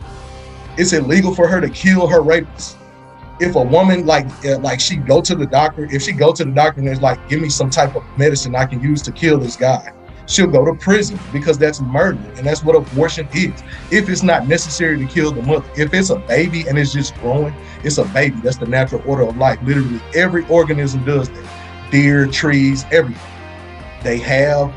It's illegal for her to kill her rapist. If a woman like uh, like she go to the doctor, if she go to the doctor and is like, give me some type of medicine I can use to kill this guy, she'll go to prison because that's murder and that's what abortion is. If it's not necessary to kill the mother, if it's a baby and it's just growing, it's a baby. That's the natural order of life. Literally every organism does that. Deer, trees, everything. They have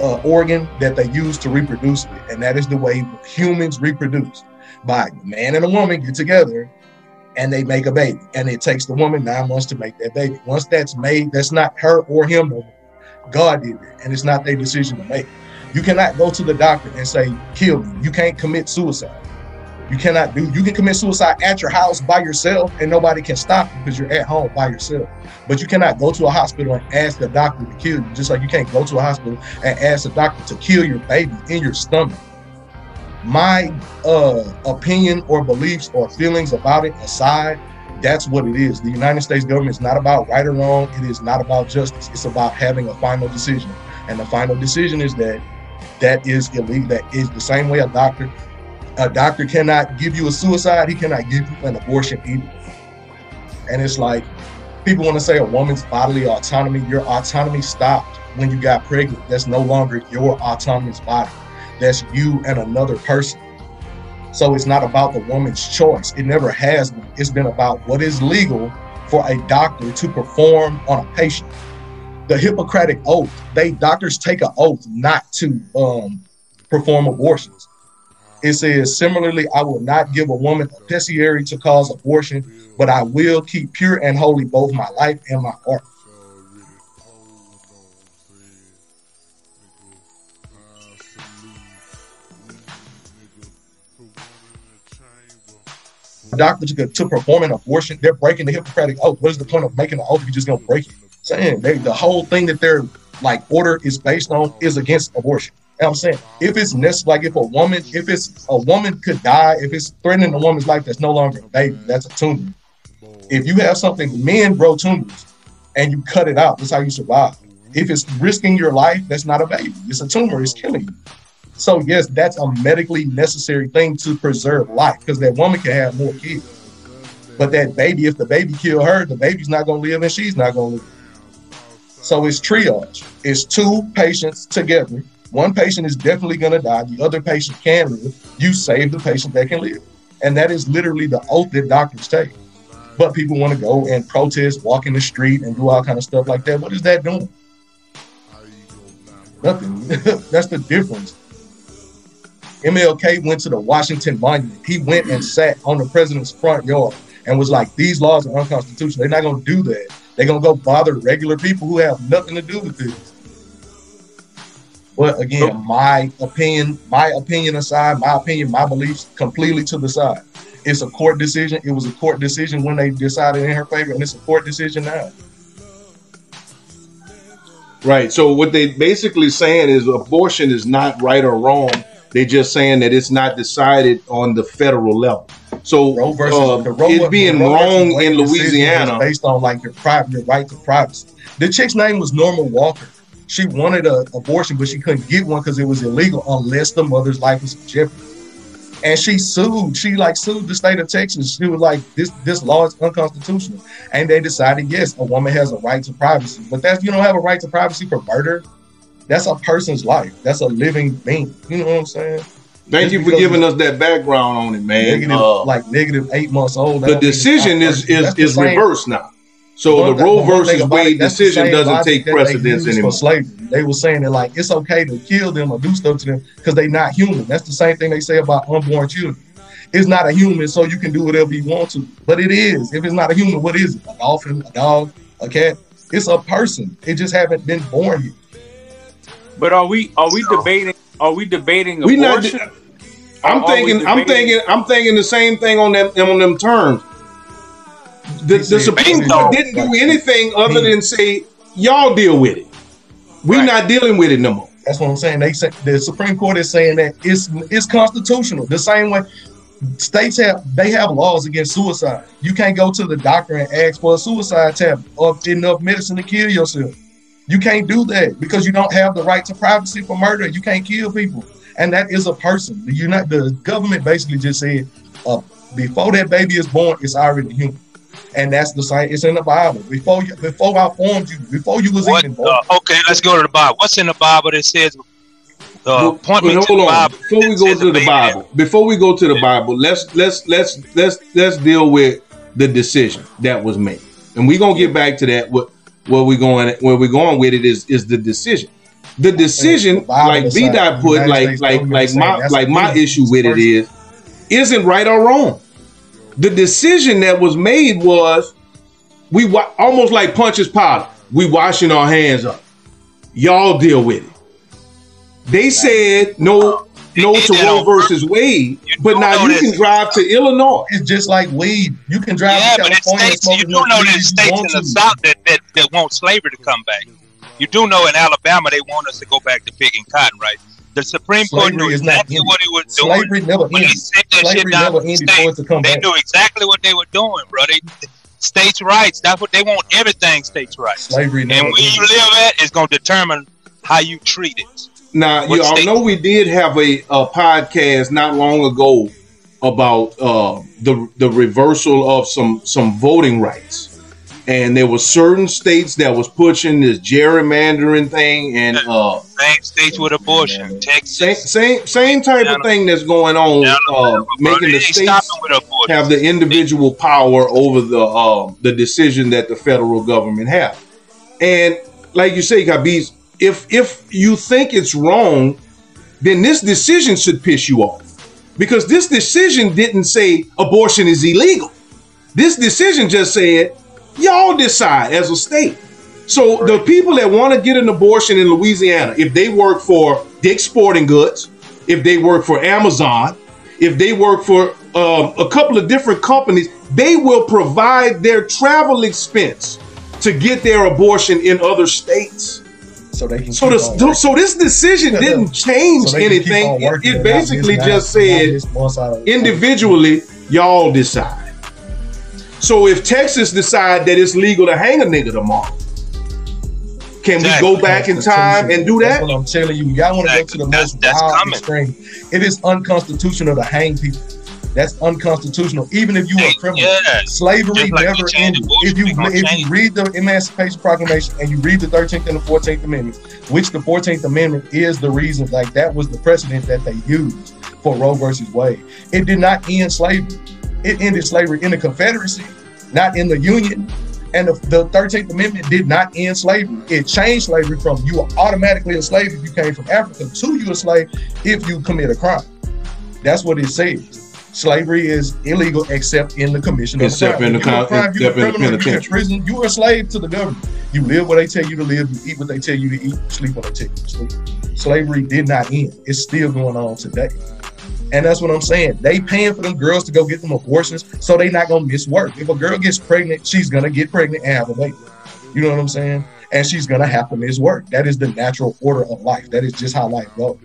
uh, organ that they use to reproduce with, and that is the way humans reproduce. By man and a woman get together and they make a baby, and it takes the woman nine months to make that baby. Once that's made, that's not her or him. God did it, and it's not their decision to make. You cannot go to the doctor and say, kill me. You can't commit suicide. You cannot do, you can commit suicide at your house by yourself and nobody can stop you because you're at home by yourself. But you cannot go to a hospital and ask the doctor to kill you, just like you can't go to a hospital and ask the doctor to kill your baby in your stomach. My uh, opinion or beliefs or feelings about it aside, that's what it is. The United States government is not about right or wrong. It is not about justice. It's about having a final decision. And the final decision is that that is illegal. That is the same way a doctor, a doctor cannot give you a suicide. He cannot give you an abortion either. And it's like people want to say a woman's bodily autonomy. Your autonomy stopped when you got pregnant. That's no longer your autonomous body. That's you and another person. So it's not about the woman's choice. It never has been. It's been about what is legal for a doctor to perform on a patient. The Hippocratic oath, they doctors take an oath not to um, perform abortions. It says, similarly, I will not give a woman a pessary to cause abortion, but I will keep pure and holy both my life and my heart. A doctor to, perform an abortion, they're breaking the Hippocratic oath. What is the point of making an oath if you're just gonna break it? Saying they, the whole thing that their like order is based on is against abortion. I'm saying if it's necessary, like if a woman, if it's a woman could die, if it's threatening a woman's life, that's no longer a baby, that's a tumor. If you have something, men grow tumors, and you cut it out, that's how you survive. If it's risking your life, that's not a baby. It's a tumor. It's killing you. So yes, that's a medically necessary thing to preserve life because that woman can have more kids. But that baby, if the baby kill her, the baby's not gonna live and she's not gonna live. So it's triage. It's two patients together. One patient is definitely gonna die. The other patient can live. You save the patient that can live. And that is literally the oath that doctors take. But people want to go and protest, walk in the street, and do all kind of stuff like that. What is that doing? Nothing. That's the difference. MLK went to the Washington Monument. He went and sat on the president's front yard and was like, "These laws are unconstitutional. They're not going to do that. They're going to go bother regular people who have nothing to do with this." But again, my opinion, my opinion aside, my opinion, my beliefs completely to the side. It's a court decision. It was a court decision when they decided in her favor, and it's a court decision now. Right. So what they basically saying is abortion is not right or wrong. They're just saying that it's not decided on the federal level. So Roe versus uh, Roe, it being Roe wrong in Louisiana. based on like your private, your right to privacy. The chick's name was Norma Walker. She wanted an abortion, but she couldn't get one because it was illegal unless the mother's life was in jeopardy. And she sued. She like sued the state of Texas. She was like, "This this law is unconstitutional." And they decided, yes, a woman has a right to privacy, but that's you don't have a right to privacy for murder. That's a person's life. That's a living being. You know what I'm saying? Thank you for giving us that background on it, man. Negative, Uh, like negative eight months old. the don't mean it's decision is is is reversed now. So One the thing- Roe versus Wade decision doesn't take precedence anymore. For slavery, they were saying that like it's okay to kill them or do stuff to them because they're not human. That's the same thing they say about unborn children. It's not a human, so you can do whatever you want to. But it is. If it's not a human, what is it? A dolphin, a dog, a cat? It's a person. It just haven't been born yet. But are we are we debating are we debating We not. abortion? I'm are thinking. I'm thinking. I'm thinking the same thing on them on them terms. The, the Supreme Court didn't do anything other than say, "Y'all deal with it. We're not dealing with it no more." That's what I'm saying. They say the Supreme Court is saying that it's it's constitutional. The same way states have they have laws against suicide. You can't go to the doctor and ask for a suicide tablet or enough medicine to kill yourself. You can't do that because you don't have the right to privacy for murder. You can't kill people, and that is a person. The United the government basically just said uh, before that baby is born, it's already human, and that's the same. It's in the Bible. Before you, before I formed you, before you was What? even born. Uh, okay, let's go to the Bible. What's in the Bible that says? Uh, point me But to the hold on. Bible. Before we go to the Bible, before we go to the Bible, let's let's let's let's let's deal with the decision that was made, and we're gonna get back to that. What where we going? Where we going with it is is the decision. The decision, like B dot put, United like States like like my like my issue with it is, isn't right or wrong. The decision that was made was we wa- almost like Pontius Pilate. We washing our hands up. Y'all deal with it. They said no, no to Roe versus Wade, but now you can drive to Illinois. It's just like weed. You can drive Yeah, to but it's California and states. You do enough know weed there's states in the. South that, that that want slavery to come back. You do know in Alabama they want us to go back to picking cotton, right? The Supreme Court knew is not exactly ended. what it was doing Slavery never when they ended. set that shit Slavery down never in the ended states. to come They back. knew exactly what they were doing, bro. They, states' rights. That's what they want. Everything states' rights. Slavery never and never where you live at is going to determine how you treat it. Now, What y'all state? know we did have a, a podcast not long ago about uh, the the reversal of some some voting rights, and there were certain states that was pushing this gerrymandering thing, and uh, Same states with abortion. Texas. same same same type of thing that's going on, uh, making the states stopping with abortion. have the individual power over the uh, the decision that the federal government have. And like you say, Kabiz, if if you think it's wrong, then this decision should piss you off. Because this decision didn't say abortion is illegal. This decision just said, y'all decide as a state. So the people that want to get an abortion in Louisiana, if they work for Dick's Sporting Goods, if they work for Amazon, if they work for um, a couple of different companies, they will provide their travel expense to get their abortion in other states. So they can So keep this so this decision didn't change So they can keep anything. It, it basically just said miss one side of the- individually, y'all decide. So if Texas decide that it's legal to hang a nigga tomorrow, can we go back in time and do That's that? what I'm telling you. Y'all want to go to the most wild extreme. It is unconstitutional to hang people. That's unconstitutional. Even if you are a criminal, yeah. slavery like never ended. If you if you read the Emancipation Proclamation and you read the 13th and the 14th Amendment, which the 14th Amendment is the reason, like that was the precedent that they used for Roe versus Wade. It did not end slavery. It ended slavery in the Confederacy, not in the Union. And the, the 13th Amendment did not end slavery. It changed slavery from you were automatically a slave if you came from Africa to you a slave if you commit a crime. That's what it says. Slavery is illegal except in the commission of Except crime. in the you're a con- crime, except in the criminal, you're penitentiary. prison, you're a slave to the government. You live where they tell you to live, you eat what they tell you to eat, you sleep when they tell you to sleep. Slavery did not end. It's still going on today. And that's what I'm saying. They paying for them girls to go get them abortions, so they not gonna miss work. If a girl gets pregnant, she's gonna get pregnant and have a baby. You know what I'm saying? And she's gonna have to miss work. That is the natural order of life. That is just how life goes.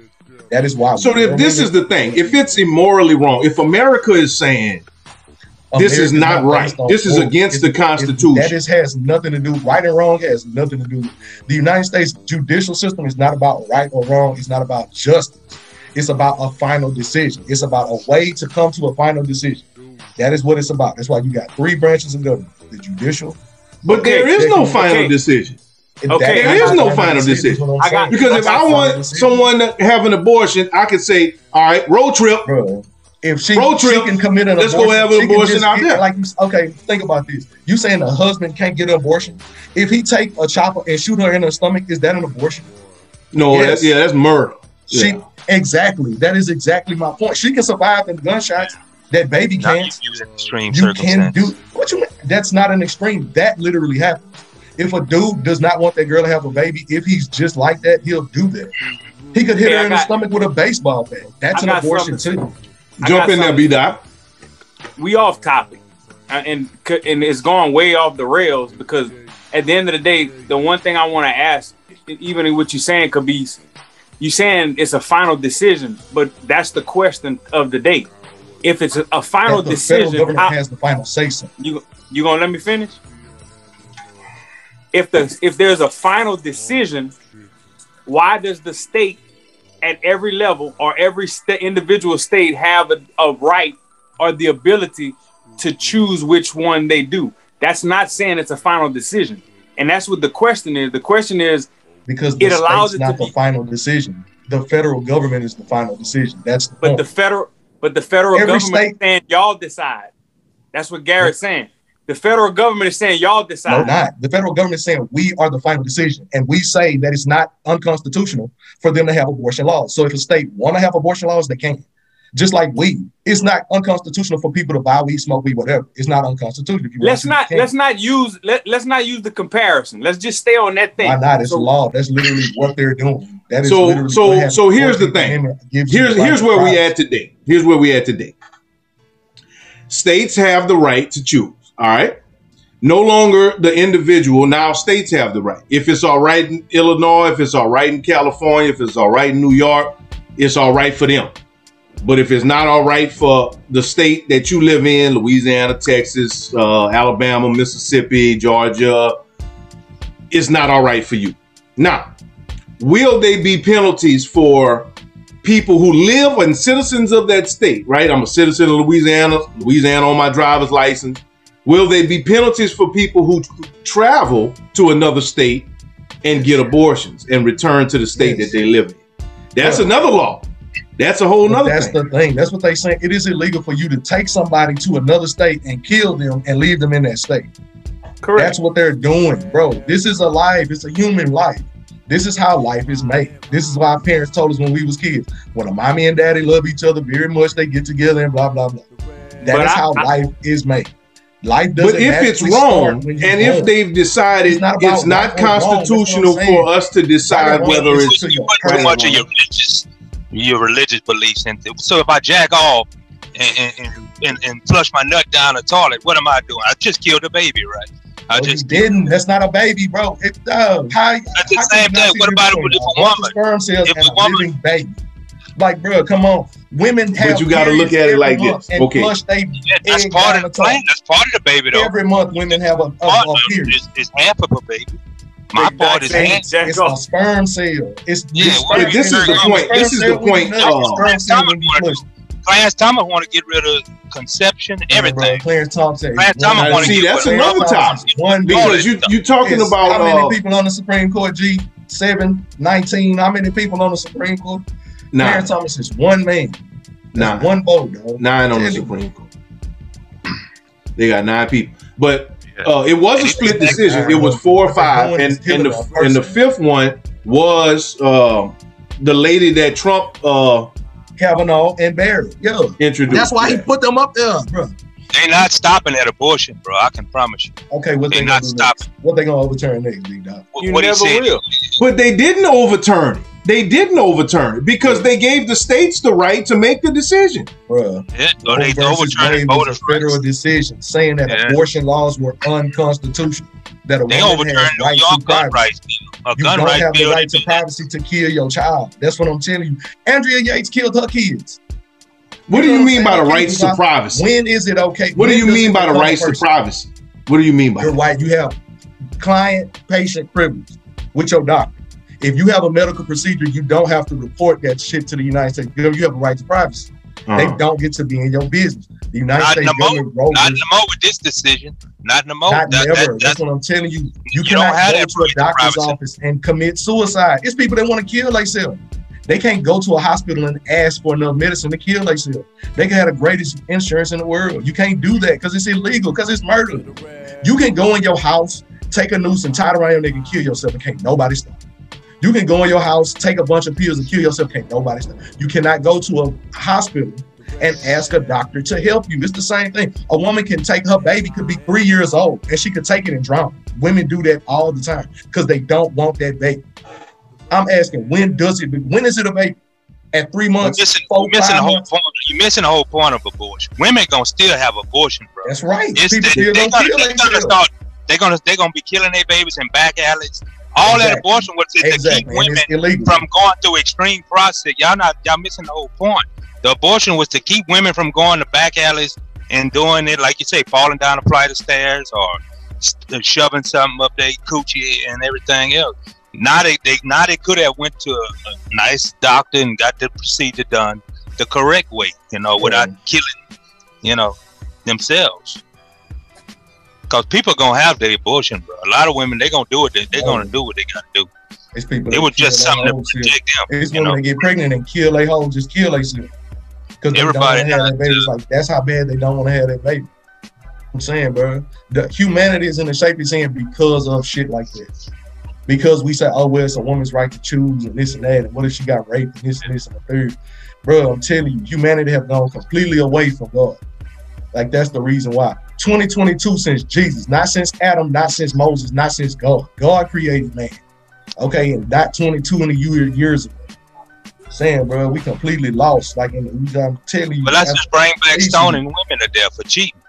That is why. So if this is the thing, if it's immorally wrong, if America is saying this is not right, this is against the Constitution. That is, has nothing to do. Right and wrong has nothing to do. The United States judicial system is not about right or wrong. It's not about justice. It's about a final decision. It's about a way to come to a final decision. That is what it's about. That's why you got three branches of government: the judicial. But there is no final decision. Okay. There is no final decision. I got- because if I want decision. someone to have an abortion, I could say, all right, road trip. If she, Road she trip. can commit an Let's go abortion, have an she can abortion out get- there. Like, okay, think about this. You saying a husband can't get an abortion? If he take a chopper and shoot her in her stomach, is that an abortion? No, Yes. that's, yeah, that's murder. She Yeah. Exactly. That is exactly my point. She can survive the gunshots. That baby Now you can't. use an extreme You can do what you mean? That's not an extreme. That literally happens. If a dude does not want that girl to have a baby, if he's just like that, he'll do that. He could hit Hey, her I in the stomach with a baseball bat. That's I an abortion something- too. I Jump got in there, something. B Dot. we off topic, Uh, and and it's gone way off the rails because at the end of the day, the one thing I want to ask, even in what you're saying, could be you saying it's a final decision, but that's the question of the day. If it's a, a final the federal decision, government how- has the final say so. you you gonna let me finish? If the if there's a final decision, why does the state at every level or every sta- individual state have a, a right or the ability to choose which one they do? That's not saying it's a final decision, and that's what the question is. The question is Because the It allows it to not the final decision. The federal government is the final decision. That's the But point. the federal, but the federal Every government is saying y'all decide. That's what Garrett's saying. The federal government is saying y'all decide. No, not. The federal government is saying we are the final decision, and we say that it's not unconstitutional for them to have abortion laws. So if a state want to have abortion laws, they can. Just like weed, it's not unconstitutional for people to buy weed, smoke weed, whatever. It's not unconstitutional. If you Let's not let's not use let, let's not use the comparison. Let's just stay on that thing. Why not? It's So- law. That's literally what they're doing. That is So literally what so so here's the thing. Amendment gives you Here's the here's to where we at today. Here's where we at today. States have the right to choose. All right. No longer the individual. Now states have the right. If it's all right in Illinois, if it's all right in California, if it's all right in New York, it's all right for them. But if it's not all right for the state that you live in, Louisiana, Texas, uh, Alabama, Mississippi, Georgia, it's not all right for you. Now, will they be penalties for people who live and citizens of that state, right? I'm a citizen of Louisiana, Louisiana on my driver's license. Will they be penalties for people who travel to another state and get abortions and return to the state that they live in? That's Yeah. another law. That's a whole nother that's thing. the thing. That's what they say. It is illegal for you to take somebody to another state and kill them and leave them in that state. Correct. That's what they're doing, bro. This is a life. It's a human life. This is how life is made. This is why our parents told us when we was kids. When a mommy and daddy love each other very much, they get together and blah blah blah. That is But I- how I- life is made. Life doesn't. But if it's wrong, when you're and if born. they've decided It's not it's not, right or wrong, that's what I'm constitutional for us to decide Right or wrong whether is it's to too much of your religious your religious beliefs into it. So if I jack off and, and, and, and, and flush my nut down the toilet, what am I doing? I just killed a baby, right? I No, you just didn't. That's not a baby, bro. It does. How, That's the how same you not thing. What about difference if a woman- Sperm cells if and a a woman- living baby. Like, bro, come on. Women have. you gotta look at it every like month this. Okay. flush they yeah, that's part of the the plan. That's part of the baby though. Every month, women have a, a, part a period. it is, is half of a baby. My part is Exactly. half. Jack It's a sperm cell. It's Yeah, it's what But this is the point. This is the point. nut, Uh, sperm cell when you flush. Clarence Thomas want to get rid of conception, Yeah, bro, everything. Clarence Thompson. Clarence Thomas want to see, get that's rid of another topic. One because you you talking It's about how many uh, people on the Supreme Court? G seven, 19. How many people on the Supreme Court? nine, Clarence Thomas is one man. nine, one vote, dog. nine on the Supreme Court. They got nine people, but uh, it was a split decision. It was four or five, and and the and the fifth one was uh, the lady that Trump uh, Kavanaugh and Barrett. Yeah. introduced. That's why he put them up there, bro. They not stopping at abortion, bro. I can promise you. Okay, what They they, not stopping. next? What they gonna overturn next, big dog? What, You what never said. will. But they didn't overturn it. They didn't overturn it because they gave the states the right to make the decision. Bro. Yeah, or they Roe versus overturning Wade was voters' a federal rights. decision saying that Yeah. abortion laws were unconstitutional. That a They woman overturned has New right York to gun privacy. rights bill. A You gun don't rights have the right to privacy to kill your child. That's what I'm telling you. Andrea Yates killed her kids. What do you what mean by the saying? rights to privacy? When is it okay? What do you mean by the become rights to privacy? What do you mean by You're that? white. You have client patient privilege with your doctor. If you have a medical procedure, you don't have to report that shit to the United States. You have a right to privacy. They Uh-huh. don't get to be in your business. The United Not States government Roe Not in the more with this decision. Not no more. Not That- never. that- That's that's- what I'm telling you. You, You cannot go to a doctor's privacy. office and commit suicide. It's people that want to kill themselves. They can't go to a hospital and ask for enough medicine to kill themselves. They can have the greatest insurance in the world. You can't do that because it's illegal, because it's murder. You can go in your house, take a noose and tie it around your neck and kill yourself and can't nobody stop. You can go in your house, take a bunch of pills and kill yourself, can't nobody stop. You cannot go to a hospital and ask a doctor to help you. It's the same thing. A woman can take her baby, could be three years old, and she could take it and drown. Women do that all the time because they don't want that baby. I'm asking, when does it? When is it a baby? At three months, You're missing, four, you're missing the whole months? point. You're missing the whole point of abortion. Women gonna still have abortion, bro. That's right. It's People the- still they don't gonna, kill they gonna start. They're gonna they're gonna be killing their babies in back alleys. All that abortion was to Exactly, keep women from going through extreme process. Y'all not y'all missing the whole point. The abortion was to keep women from going to back alleys and doing it like you say, falling down a flight of stairs or st- uh, shoving something up their coochie and everything else. Now they, they now they could have went to a, a nice doctor and got the procedure done the correct way, you know, without killing, you know, themselves. Because people gonna have their abortion, bro. A lot of women they gonna do it. They, they gonna oh. do what they gotta do. It's people It was just something to protect them. It's women know? that get pregnant and kill their whole, just kill themselves. They Everybody don't want to have that baby. It's like that's how bad they don't want to have that baby. I'm saying, bro, the humanity is in the shape it's in because of shit like this. Because we say, oh well, it's a woman's right to choose and this and that, and what if she got raped and this and this and the third, bro? I'm telling you, humanity have gone completely away from God. Like that's the reason why. 2022 since Jesus, not since Adam, not since Moses, not since God. God created man. Okay, and not 22 in the year, years ago. Saying, bro, we completely lost. Like, in the, I'm telling you. But let's just bring back easy. stoning women to death for cheating.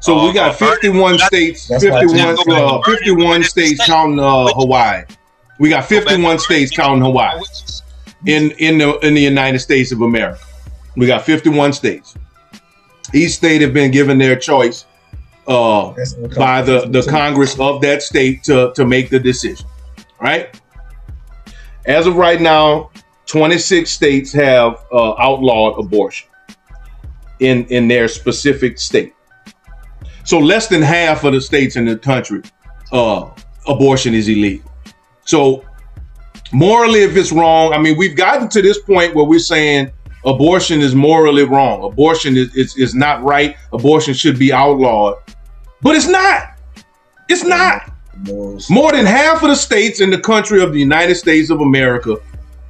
So we got 51 states, 51, uh, 51 states counting uh, Hawaii. We got 51 states counting Hawaii in in the in the United States of America. We got 51 states. Each state have been given their choice uh, by the, the Congress of that state to, to make the decision. Right? As of right now, 26 states have uh, outlawed abortion in, in their specific state. So less than half of the states in the country, uh, abortion is illegal. So morally, if it's wrong, I mean, we've gotten to this point where we're saying abortion is morally wrong. Abortion is, is, is not right. Abortion should be outlawed. But it's not. It's not. More than half of the states in the country of the United States of America,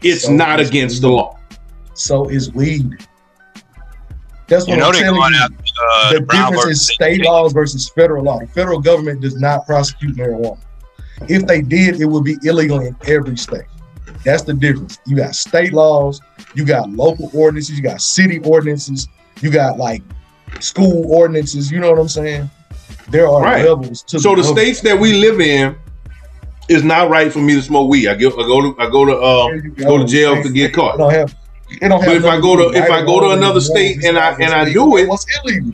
it's So not is against the law. So is weed. That's You what know I'm telling going you. after, uh, the the Brown difference is state laws versus federal law. The federal government does not prosecute marijuana. If they did, it would be illegal in every state. That's the difference. You got state laws, you got local ordinances, you got city ordinances, you got like school ordinances. You know what I'm saying? There are Right. levels to So the government. states that we live in is not right for me to smoke weed. I go, I go to, I go to, uh, go to jail to get caught. It don't have. Don't have But if I go to, if I go to another state and I and I do it, What's illegal?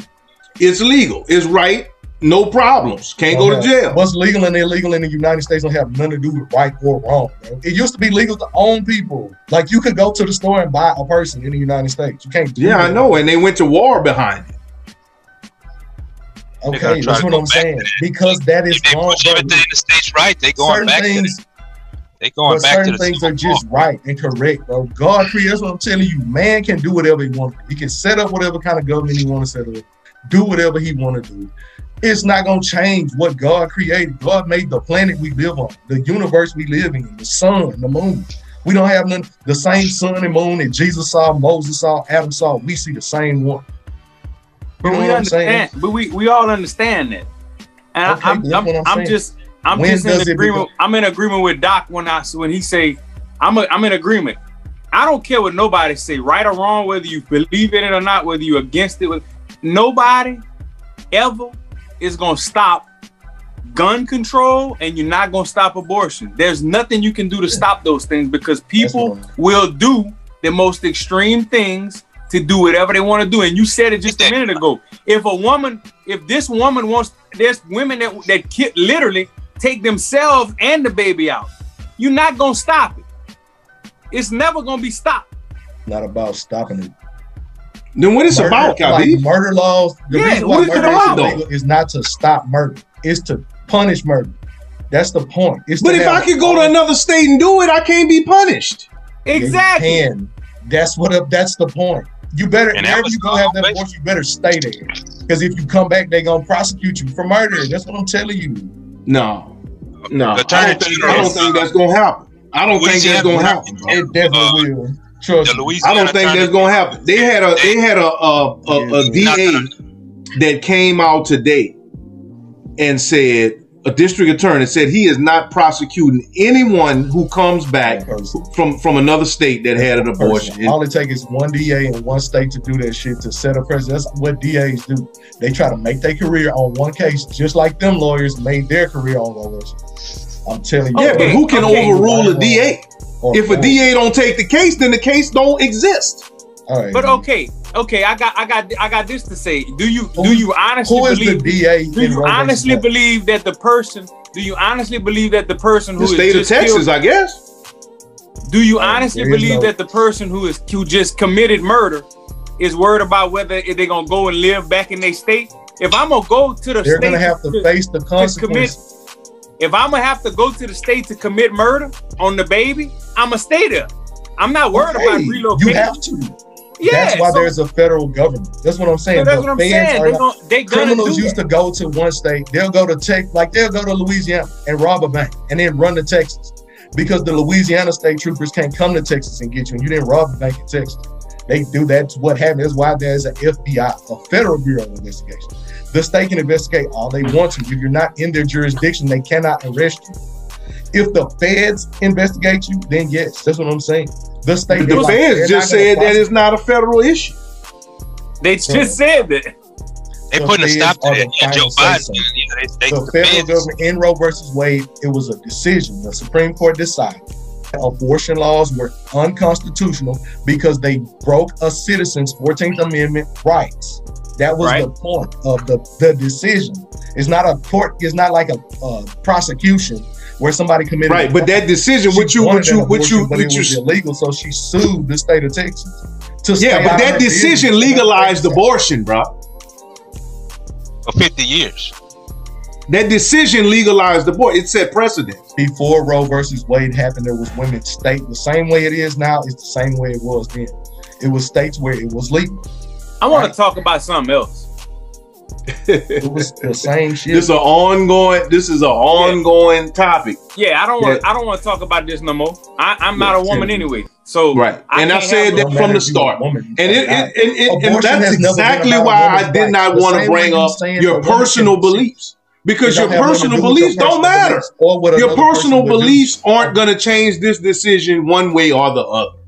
it's legal. It's right. No problems. Can't go to jail. What's legal and illegal in the United States don't have nothing to do with right or wrong. Bro. It used to be legal to own people. Like you could go to the store and buy a person in the United States. You can't. Do Yeah, I know. And they went to war behind it. Okay, that's what I'm saying. to that. Because that is They wrong. push everything in the states right. They going Certain back things, to the, They going back to certain the things are just right and correct, bro. God created. That's what I'm telling you. Man can do whatever he wants. He can set up whatever kind of government he want to set up. Do whatever he want to do. It's not gonna change what God created. God made the planet we live on, the universe we live in, the sun, the moon. We don't have none the same sun and moon that Jesus saw, Moses saw, Adam saw. We see the same one. You But know we what I'm saying? understand. But we, we all understand that. And Okay, I, I'm, I'm, I'm I'm just I'm When just in agreement. I'm in agreement with Doc when I when he say I'm a, I'm in agreement. I don't care what nobody say, right or wrong, whether you believe in it or not, whether you're against it. Nobody ever is gonna stop gun control, and you're not gonna stop abortion. There's nothing you can do to stop those things because people will do the most extreme things to do whatever they want to do. And you said it just a minute ago. If a woman, if this woman wants, there's women that that ki- literally take themselves and the baby out. You're not gonna stop it. It's never gonna be stopped. Not about stopping it. Then what is Murder- about, like murder laws. The Yeah, reason why what is it murder about, is though? is not to stop murder. It's to punish murder. That's the point. It's But if I could go to another state and do it, I can't be punished. Exactly. Yeah, you can. That's what. That's the point. You better And that wherever you go have that abortion, you better stay there. Because if you come back, they gonna prosecute you for murder. That's what I'm telling you. No, no, I don't think, I don't think that's gonna happen. I don't think that's gonna happen. bro. It definitely will. Trust me. I don't think that's gonna happen. They had a they had a a, a, a DA that came out today and said a district attorney said he is not prosecuting anyone who comes back from from another state that had an abortion. All it takes is one DA in one state to do that shit to set a precedent. That's what DAs do. They try to make their career on one case, just like them lawyers made their career on abortion. I'm telling you. Yeah, but who can Okay. overrule a DA? Or- If a DA don't take the case, then the case don't exist. All right. But okay, okay, I got, I got, I got this to say. Do you, do you honestly who is the believe? DA do you honestly Wade? believe that the person? Do you honestly believe that the person who The is state of Texas, killed- I guess. Do you oh, honestly believe no- that the person who is who just committed murder is worried about whether they're gonna go and live back in their state? If I'm gonna go to the They're state gonna have to face the commit, consequences. if I'm gonna have to go to the state to commit murder on the baby, I'm gonna stay there. I'm not worried about Hey, relocating. You have to. Yeah, that's why so- there's a federal government. That's what I'm saying. So that's The what I'm saying. They they criminals used to go to one state. They'll go to Texas, like they'll go to Louisiana and rob a bank and then run to Texas because the Louisiana state troopers can't come to Texas and get you, and you didn't rob a bank in Texas. They do. That's what happened. That's why there's an FBI, a Federal Bureau of Investigation. The state can investigate all they want to. If you're not in their jurisdiction, they cannot arrest you. If the feds investigate you, then yes, that's what I'm saying. The state, the feds not just said that it's not a federal issue. They just said that. They The putting a stop to are that. the Yeah, Joe Biden. say-so. Yeah, they, they, the the federal feds- government in Roe versus Wade, it was a decision. The Supreme Court decided abortion laws were unconstitutional because they broke a citizen's 14th Amendment rights. That was the point of the, the decision. It's not a court, it's not like a uh, prosecution where somebody committed Right, but that decision, what you, what you, what you, abortion, but what it you, was illegal, so she sued the state of Texas. To yeah, but that decision legalized abortion, bro. for 50 years. That decision legalized abortion. It set precedent. before Roe versus Wade happened, there was women state the same way it is now. It's the same way it was then. It was states where it was legal. I want to talk about something else. It was the same shit. This is an ongoing. This is an ongoing topic. Yeah, I don't want. Yeah. I don't want to talk about this no more. I, I'm not a woman same. anyway, so Right, and I said that from the start, and it, it, and, and, and that's has never been exactly why I did not The want to bring up your personal beliefs because your have nothing to personal beliefs don't matter. beliefs or what Your personal would do. beliefs aren't going to change this decision one way or the other.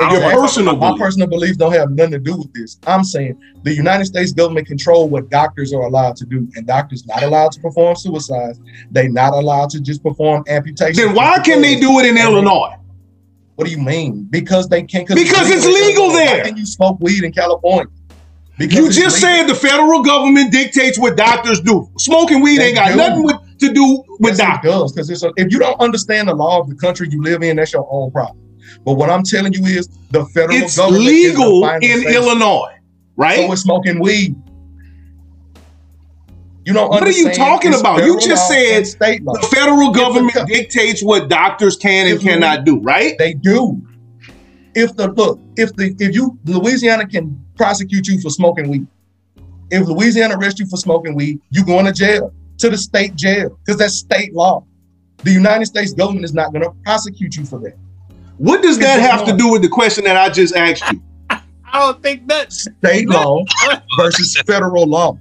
And Your personal my beliefs. personal beliefs don't have nothing to do with this. I'm saying the United States government control what doctors are allowed to do, and doctors not allowed to perform suicides. They not allowed to just perform amputations. Then why can they do it in Illinois? What do you mean? Because they can't. Because it's legal Why there. can you smoke weed in California? Because You just legal. said the federal government dictates what doctors do. Smoking weed They ain't got do. nothing with, to do with Yes, it doctors. does because if you don't understand the law of the country you live in, that's your own problem. But what I'm telling you is the federal It's government legal in. Illinois, right? So is smoking weed. You don't What are you talking about? You just said the federal If the government dictates what doctors can and cannot do, right? They do. If the look, if the if you Louisiana can prosecute you for smoking weed, if Louisiana arrests you for smoking weed, you going to jail to the state jail because that's state law. The United States government is not going to prosecute you for that. What does that have to do with the question that I just asked you? I don't think that State law versus federal law.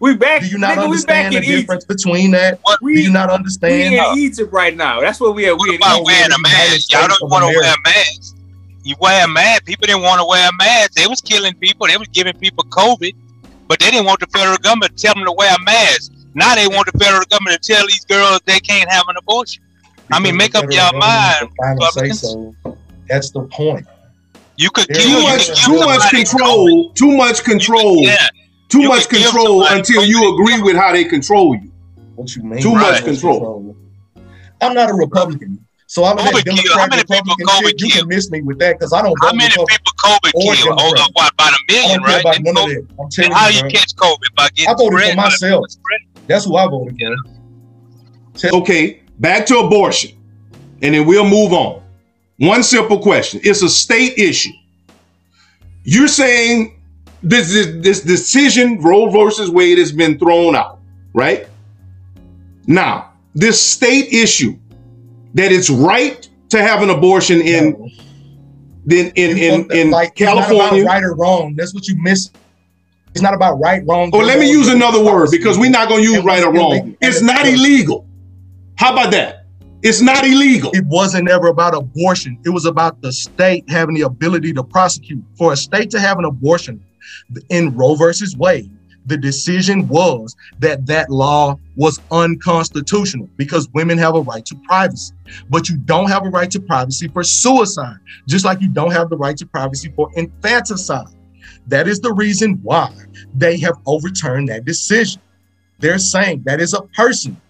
we back. Do you not nigga, understand the in Egypt. difference between that? We, Do you not we understand? in Egypt right now. That's what we are. We What in about Egypt. wearing a mask? Y'all don't want to wear a mask. You wear a mask. People didn't want to wear a mask. They was killing people. They was giving people COVID, but they didn't want the federal government to tell them to wear a mask. Now they want the federal government to tell these girls they can't have an abortion. I mean, make up Because the your mind, is final say-so. That's the point. You could Too you much, could too much somebody control. Too much control. Yeah. Too You much control until you agree with how they control you. What you mean? Too by much control. I'm not a Republican. So I'm COVID that kill. How Democrat many people Republican COVID. You can miss me with that because I don't How many Republican. people COVID or killed? Oh, Democrat. what, about a I million, don't right? about Then none of that. I'm then how you, you catch COVID by getting I voted for spread by the myself. That's who I voted for. Yeah. Okay, back to abortion, and then we'll move on. One simple question. It's a state issue. You're saying this this, this decision, Roe versus Wade, has been thrown out, right? Now, this state issue that it's right to have an abortion in in in in, in like, It's not California. about right or wrong. That's what you miss. It's not about right, wrong. Or let me use another word because we're not going to use right or wrong. illegal. It's not illegal. How about that? It's not illegal. It wasn't ever about abortion. It was about the state having the ability to prosecute. For a state to have an abortion in Roe versus Wade, the decision was that that law was unconstitutional because women have a right to privacy. But you don't have a right to privacy for suicide, just like you don't have the right to privacy for infanticide. That is the reason why they have overturned that decision. They're saying that is a person.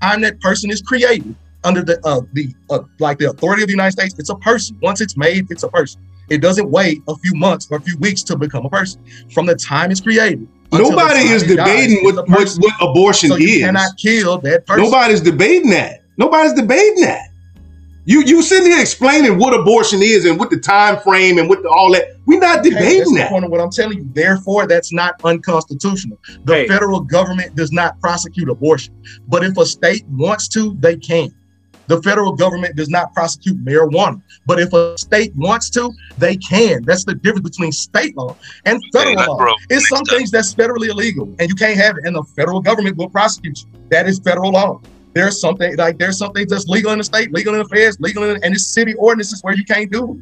Time that person is created under the uh, the uh, like the authority of the United States, it's a person. Once it's made, it's a person. It doesn't wait a few months or a few weeks to become a person. From the time it's created, Nobody is it dies, debating what, what, what abortion So you is. cannot kill that person. Nobody's debating that. Nobody's debating that. You you sitting here explaining what abortion is and what the time frame and what the, all that. We're not Okay, that's debating the point of what I'm telling you. Therefore, that's not unconstitutional. The Hey. federal government does not prosecute abortion, but if a state wants to, they can. The federal government does not prosecute marijuana, but if a state wants to, they can. That's the difference between state law and federal that law. broke It's some things that's federally illegal, and you can't have it, and the federal government will prosecute you. That is federal law. There's something like there's something that's legal in the state, legal in the feds, legal in and it's city ordinances where you can't do it.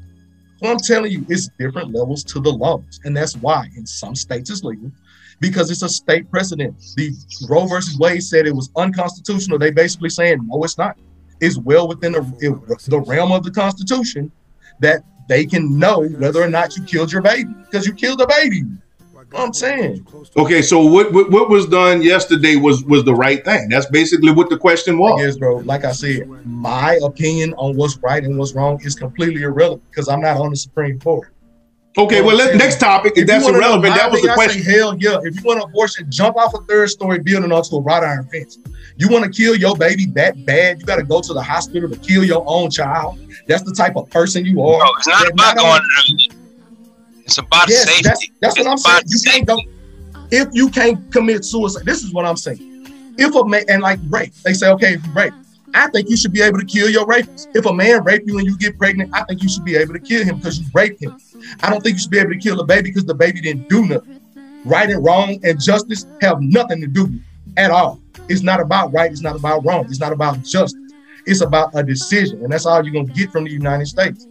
So I'm telling you, it's different levels to the laws, and that's why in some states it's legal because it's a state precedent. The Roe versus Wade said it was unconstitutional. They basically saying no, it's not. It's well within the, the realm of the Constitution that they can know whether or not you killed your baby because you killed a baby. You know what I'm saying. Okay, so what, what what was done yesterday was was the right thing. That's basically what the question was. Yes, bro. Like I said, my opinion on what's right and what's wrong is completely irrelevant because I'm not on the Supreme Court. Okay, well, let, next topic. If you that's irrelevant, that was the opinion, I say, question. hell yeah. If you want an abortion, jump off a third story building onto a wrought iron fence. You want to kill your baby that bad, you got to go to the hospital to kill your own child. That's the type of person you are. No, it's not That about not going. only- It's about Yes, safety. that's, that's what I'm saying. You can't go if you can't commit suicide. This is what I'm saying. If a man and like rape, they say, okay, if you rape, I think you should be able to kill your rapist. If a man rape you and you get pregnant, I think you should be able to kill him because you raped him. I don't think you should be able to kill a baby because the baby didn't do nothing. Right and wrong and justice have nothing to do at all. It's not about right. It's not about wrong. It's not about justice. It's about a decision, and that's all you're gonna get from the United States.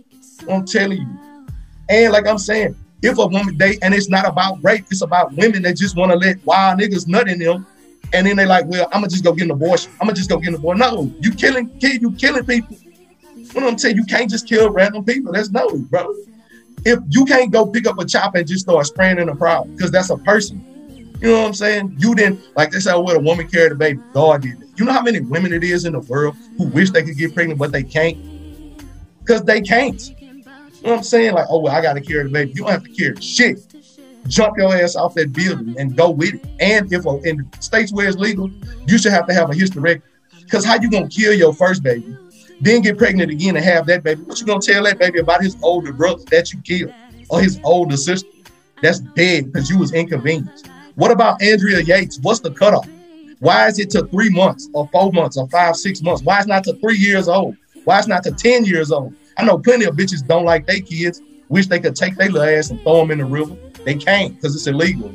I'm telling you. And like I'm saying, if a woman date and it's not about rape, it's about women that just want to let wild niggas nut in them, and then they like, well, I'm gonna just go get an abortion. I'm gonna just go get an abortion. No, you killing kid, you killing people. What I'm saying? You can't just kill random people. That's no, bro. If you can't go pick up a chop and just start spraying in a crowd, because that's a person. You know what I'm saying? You didn't like they say, oh, well, a woman carried a baby. God did it. You know how many women it is in the world who wish they could get pregnant, but they can't? Because they can't. You know what I'm saying? Like, oh well, I gotta carry the baby. You don't have to carry shit. Jump your ass off that building and go with it. And if in states where it's legal, you should have to have a hysterectomy. Because how you gonna kill your first baby, then get pregnant again and have that baby? What you gonna tell that baby about his older brother that you killed or his older sister that's dead because you was inconvenienced? What about Andrea Yates? What's the cutoff? Why is it to three months or four months or five, six months? Why is not to three years old? Why is not to 10 years old? I know plenty of bitches don't like their kids, wish they could take their little ass and throw them in the river. They can't because it's illegal.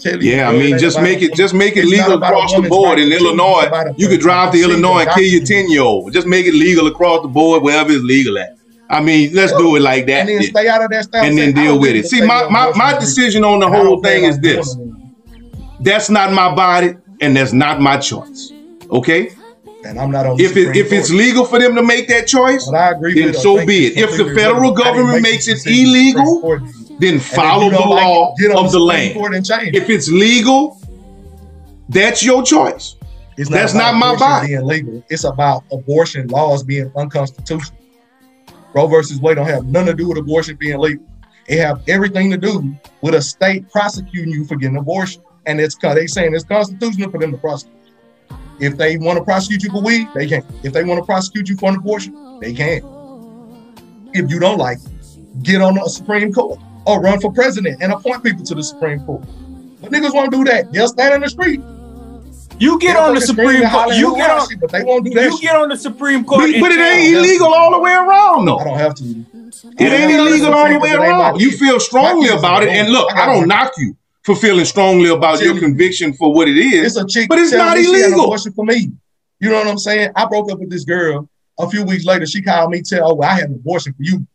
Tell you, Yeah, I mean, just make it just make it legal across the board in to choose, it's Illinois. You could drive to Illinois and kill your ten year old. Just make it legal across the board wherever it's legal at. I mean, let's do it like that, And then stay out of that stuff. and then deal with it. See, my my, my decision on the whole thing is this: that's not my body, and that's not my choice. Okay. And I'm not on. the If it, if it's legal for them to make that choice, But I agree then so be it. If the federal irrelevant. I didn't government make makes it illegal, Court then follow the don't like law it, of the land. Court and change it. If it's legal, that's your choice. It's That's not my body. Being legal. It's about abortion laws being unconstitutional. Roe versus Wade don't have nothing to do with abortion being legal. It have everything to do with a state prosecuting you for getting abortion, and it's they saying it's constitutional for them to prosecute. If they want to prosecute you for weed, they can. If they want to prosecute you for an abortion, they can. If you don't like it, get on the Supreme Court or run for president and appoint people to the Supreme Court. But niggas won't do that. They'll stand in the street. You get on the Supreme Court. You get on. shit, but they won't do that. You shit. get on the Supreme Court. But, but it ain't illegal all the way around, though. I don't have to. It ain't illegal all the way Because it ain't my around. You feel strongly about it, and look, I don't knock you for feeling strongly about your you. conviction for what it is. It's a chick, but it's not me she had an illegal. abortion for me. You know what I'm saying? I broke up with this girl. A few weeks later, she called me, tell, oh, well, I had an abortion for you.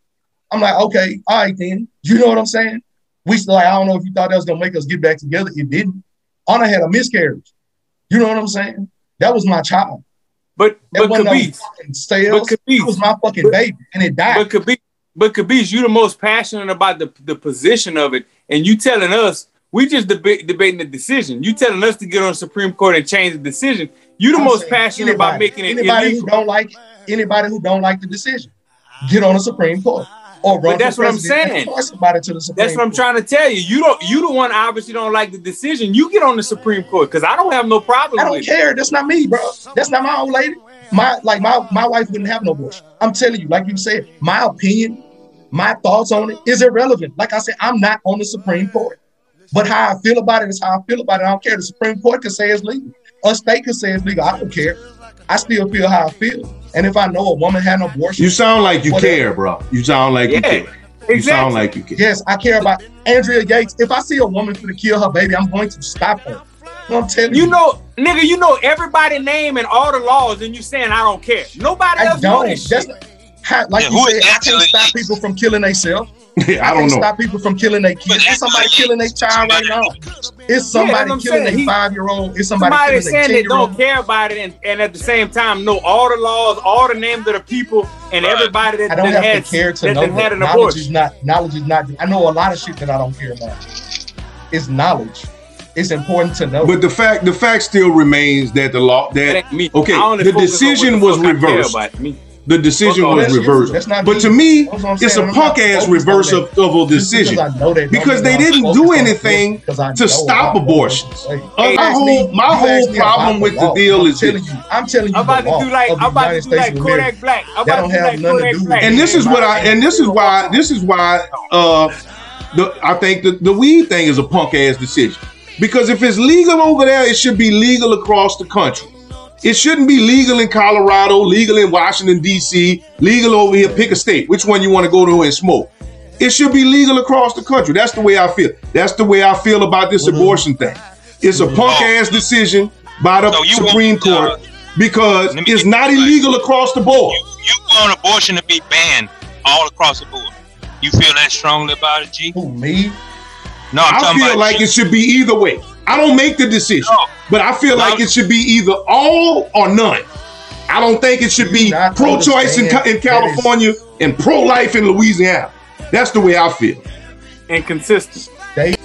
I'm like, okay, all right then. You know what I'm saying? We still like, I don't know if you thought that was gonna make us get back together. It didn't. Anna had a miscarriage. You know what I'm saying? That was my child. But That but wasn't Khabib, fucking sales. But Khabib- That was my fucking baby, and it died. but Khabib, but Khabib, you the most passionate about the the position of it, and you telling us we just deba- debating the decision. You telling us to get on the Supreme Court and change the decision. You the I'm most passionate about making it anybody illegal. who don't like anybody who don't like the decision, get on the Supreme Court or run But that's what I'm saying. somebody to the Supreme That's what I'm Court. trying to tell you. You don't. You the one obviously don't like the decision. You get on the Supreme Court because I don't have no problem I don't with it. care. That's not me, bro. That's not my old lady. My like my my wife wouldn't have no abortion. I'm telling you, like you said, my opinion, my thoughts on it is irrelevant. Like I said, I'm not on the Supreme Court. But how I feel about it is how I feel about it. I don't care. The Supreme Court can say it's legal. A state can say it's legal. I don't care. I still feel how I feel. And if I know a woman had an abortion, You sound like you whatever. care, bro. You sound like you Yeah, care. You sound like you care. Yes, I care about Andrea Yates. If I see a woman for to kill her baby, I'm going to stop her. You know I'm telling you. You know, nigga, you know everybody name and all the laws, and you saying I don't care. Nobody I else don't. this That's shit. how, like Yeah, you who said, I can't stop people from killing themselves. Yeah, I I don't can't know. stop people from killing their kids. There's somebody killing their child right now. It's somebody what I'm killing saying. a five year old. It's somebody, Somebody killing a saying they don't care about it, and, and at the same time know all the laws, all the names of the people, and everybody that, I don't that have had, to care to know that had that knowledge is not knowledge is not. I know a lot of shit that I don't care about. It's knowledge. It's important to know. But the fact the fact still remains that the law That that me. okay, the focus on what decision was fuck I care reversed. About. Me. The decision Fuck all was reversed. That's not But me. to me, That's what I'm it's saying. a I'm punk ass focused on reverse of, of a Just because decision. I know that Because they didn't do anything to stop about abortions. Hey, my whole me- my whole problem with the law. deal I'm is telling this. you, I'm telling you I'm about to do like of I'm about to do like States of America. Kodak Black. I'm about don't to do have like nothing to Kodak do Black. and this is what I and this is why this is why uh the I think the, the weed thing is a punk ass decision. Because if it's legal over there, it should be legal across the country. It shouldn't be legal in Colorado, legal in Washington, D.C., legal over here. Pick a state. Which one you want to go to and smoke? It should be legal across the country. That's the way I feel. That's the way I feel about this abortion thing. It's a punk ass decision by the So Supreme uh, Court because it's not illegal across the board. You want abortion to be banned all across the board. You feel that strongly about it, G? Who me? No, I'm I feel like you. it should be either way. I don't make the decision, No. but I feel like it should be either all or none. I don't think it should be pro-choice in, in that California and pro-life in Louisiana. That's the way I feel. and consistent. They